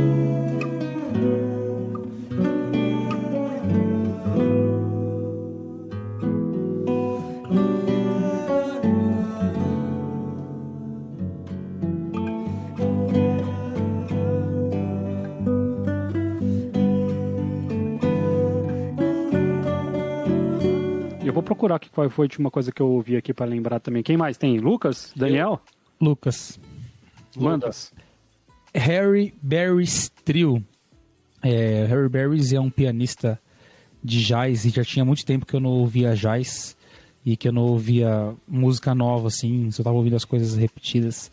vou procurar aqui qual foi a última coisa que eu ouvi aqui pra lembrar também. Quem mais tem? Lucas? Daniel? Lucas. Manda. Harry Barry's Trio. É, Harry Barry's é um pianista de jazz e já tinha muito tempo que eu não ouvia jazz e que eu não ouvia música nova assim, só tava ouvindo as coisas repetidas.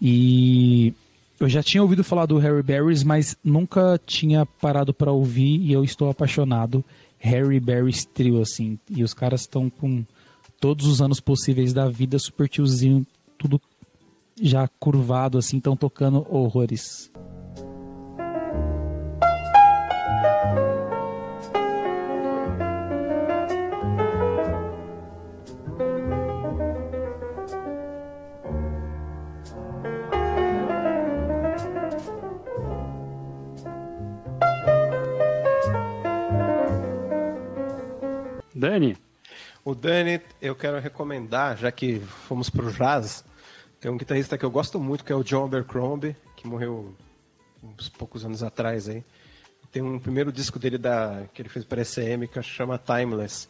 E eu já tinha ouvido falar do Harry Barry's, mas nunca tinha parado para ouvir e eu estou apaixonado. Harry Barry's Trio assim, e os caras estão com todos os anos possíveis da vida, super tiozinho, tudo já curvado assim, estão tocando horrores. Dani? O Dani, eu quero recomendar, já que fomos pro jazz, tem um guitarrista que eu gosto muito, que é o John Abercrombie, que morreu uns poucos anos atrás aí. Tem um primeiro disco dele da, que ele fez para ECM, que chama Timeless.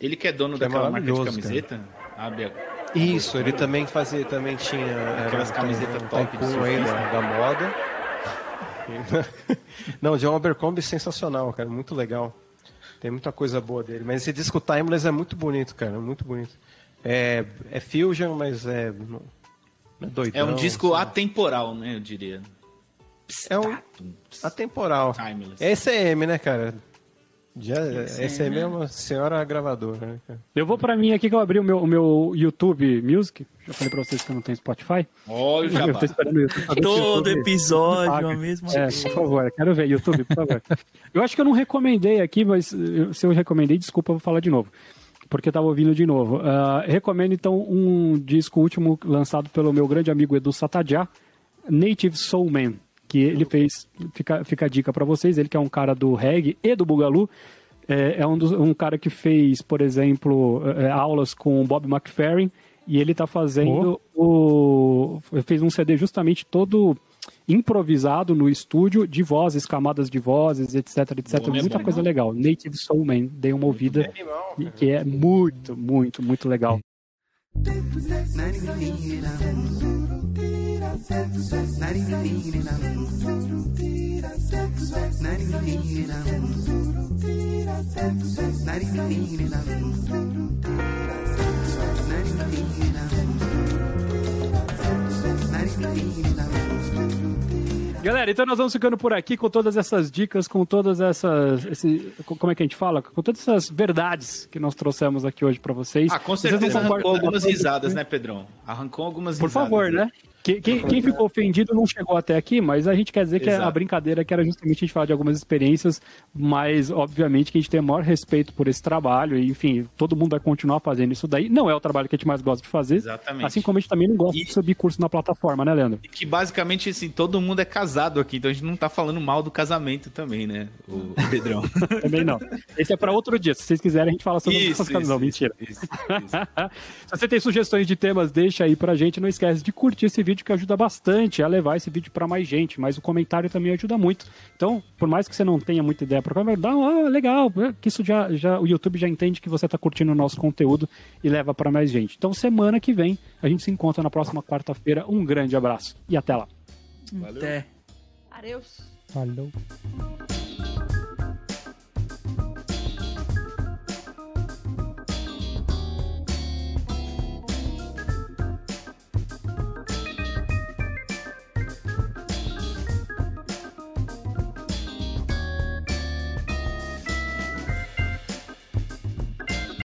Ele que é dono Que é daquela marca de camiseta? Abre a- Isso, ele também fazia, também tinha Aquelas um- camisetas um top de aí da moda. Não, John Abercrombie é sensacional, cara, muito legal. Tem muita coisa boa dele. Mas esse disco Timeless é muito bonito, cara, muito bonito. É, é fusion, mas é, não é doidão. É um disco assim. atemporal, né? Eu diria. É um atemporal. Timeless. É ECM, né, cara? Já, ECM é uma senhora gravadora, né? Eu vou pra mim aqui que eu abri o meu, o meu YouTube Music. Já falei pra vocês que eu não tenho Spotify. Olha o Eu jabá. tô esperando o YouTube. Todo YouTube episódio, paga. a mesma É, por favor, quero ver, YouTube, por favor. Eu acho que eu não recomendei aqui, mas se eu recomendei, desculpa, eu vou falar de novo. Porque eu tava ouvindo de novo. Ah, recomendo, então, um disco último lançado pelo meu grande amigo Edu Satadjá, Native Soul Man. Que ele fez, fica, fica a dica pra vocês, ele que é um cara do reggae e do Bugalu. É, é um, dos- um cara que fez, por exemplo, é, aulas com o Bob McFerrin. E ele tá fazendo o. Fez um CD justamente todo improvisado no estúdio de vozes, camadas de vozes, etc, etc. Né, Muita coisa legal. Native Soul Man, dei uma ouvida animal, que é muito, muito, muito legal. Galera, então nós vamos ficando por aqui com todas essas dicas, com todas essas. Esse, como é que a gente fala? Com todas essas verdades que nós trouxemos aqui hoje pra vocês. Ah, com Vocês certeza concordam arrancou algumas risadas, né, Pedrão? Arrancou algumas Por risadas. favor, né? Quem, quem- quem ficou ofendido não chegou até aqui, mas a gente quer dizer que a Exato. brincadeira que era justamente a gente falar de algumas experiências, mas obviamente que a gente tem o maior respeito por esse trabalho, e enfim, todo mundo vai continuar fazendo isso daí. Não é o trabalho que a gente mais gosta de fazer. Exatamente. Assim como a gente também não gosta E- de subir curso na plataforma, né, Leandro? E que basicamente, assim, todo mundo é casado aqui, então a gente não tá falando mal do casamento também, né, o Pedrão? Também não. Esse é para outro dia. Se vocês quiserem, a gente fala sobre Isso, casas. Não, isso, mentira. isso, isso. Se você tem sugestões de temas, deixa aí pra gente. Não esquece de curtir esse vídeo vídeo que ajuda bastante a levar esse vídeo para mais gente, mas o comentário também ajuda muito. Então, por mais que você não tenha muita ideia para comentar, dá um, ah, legal, que isso já, já o YouTube já entende que você está curtindo o nosso conteúdo e leva para mais gente. Então, semana que vem a gente se encontra na próxima quarta-feira. Um grande abraço e até lá. Valeu. Até. Adeus. Falou.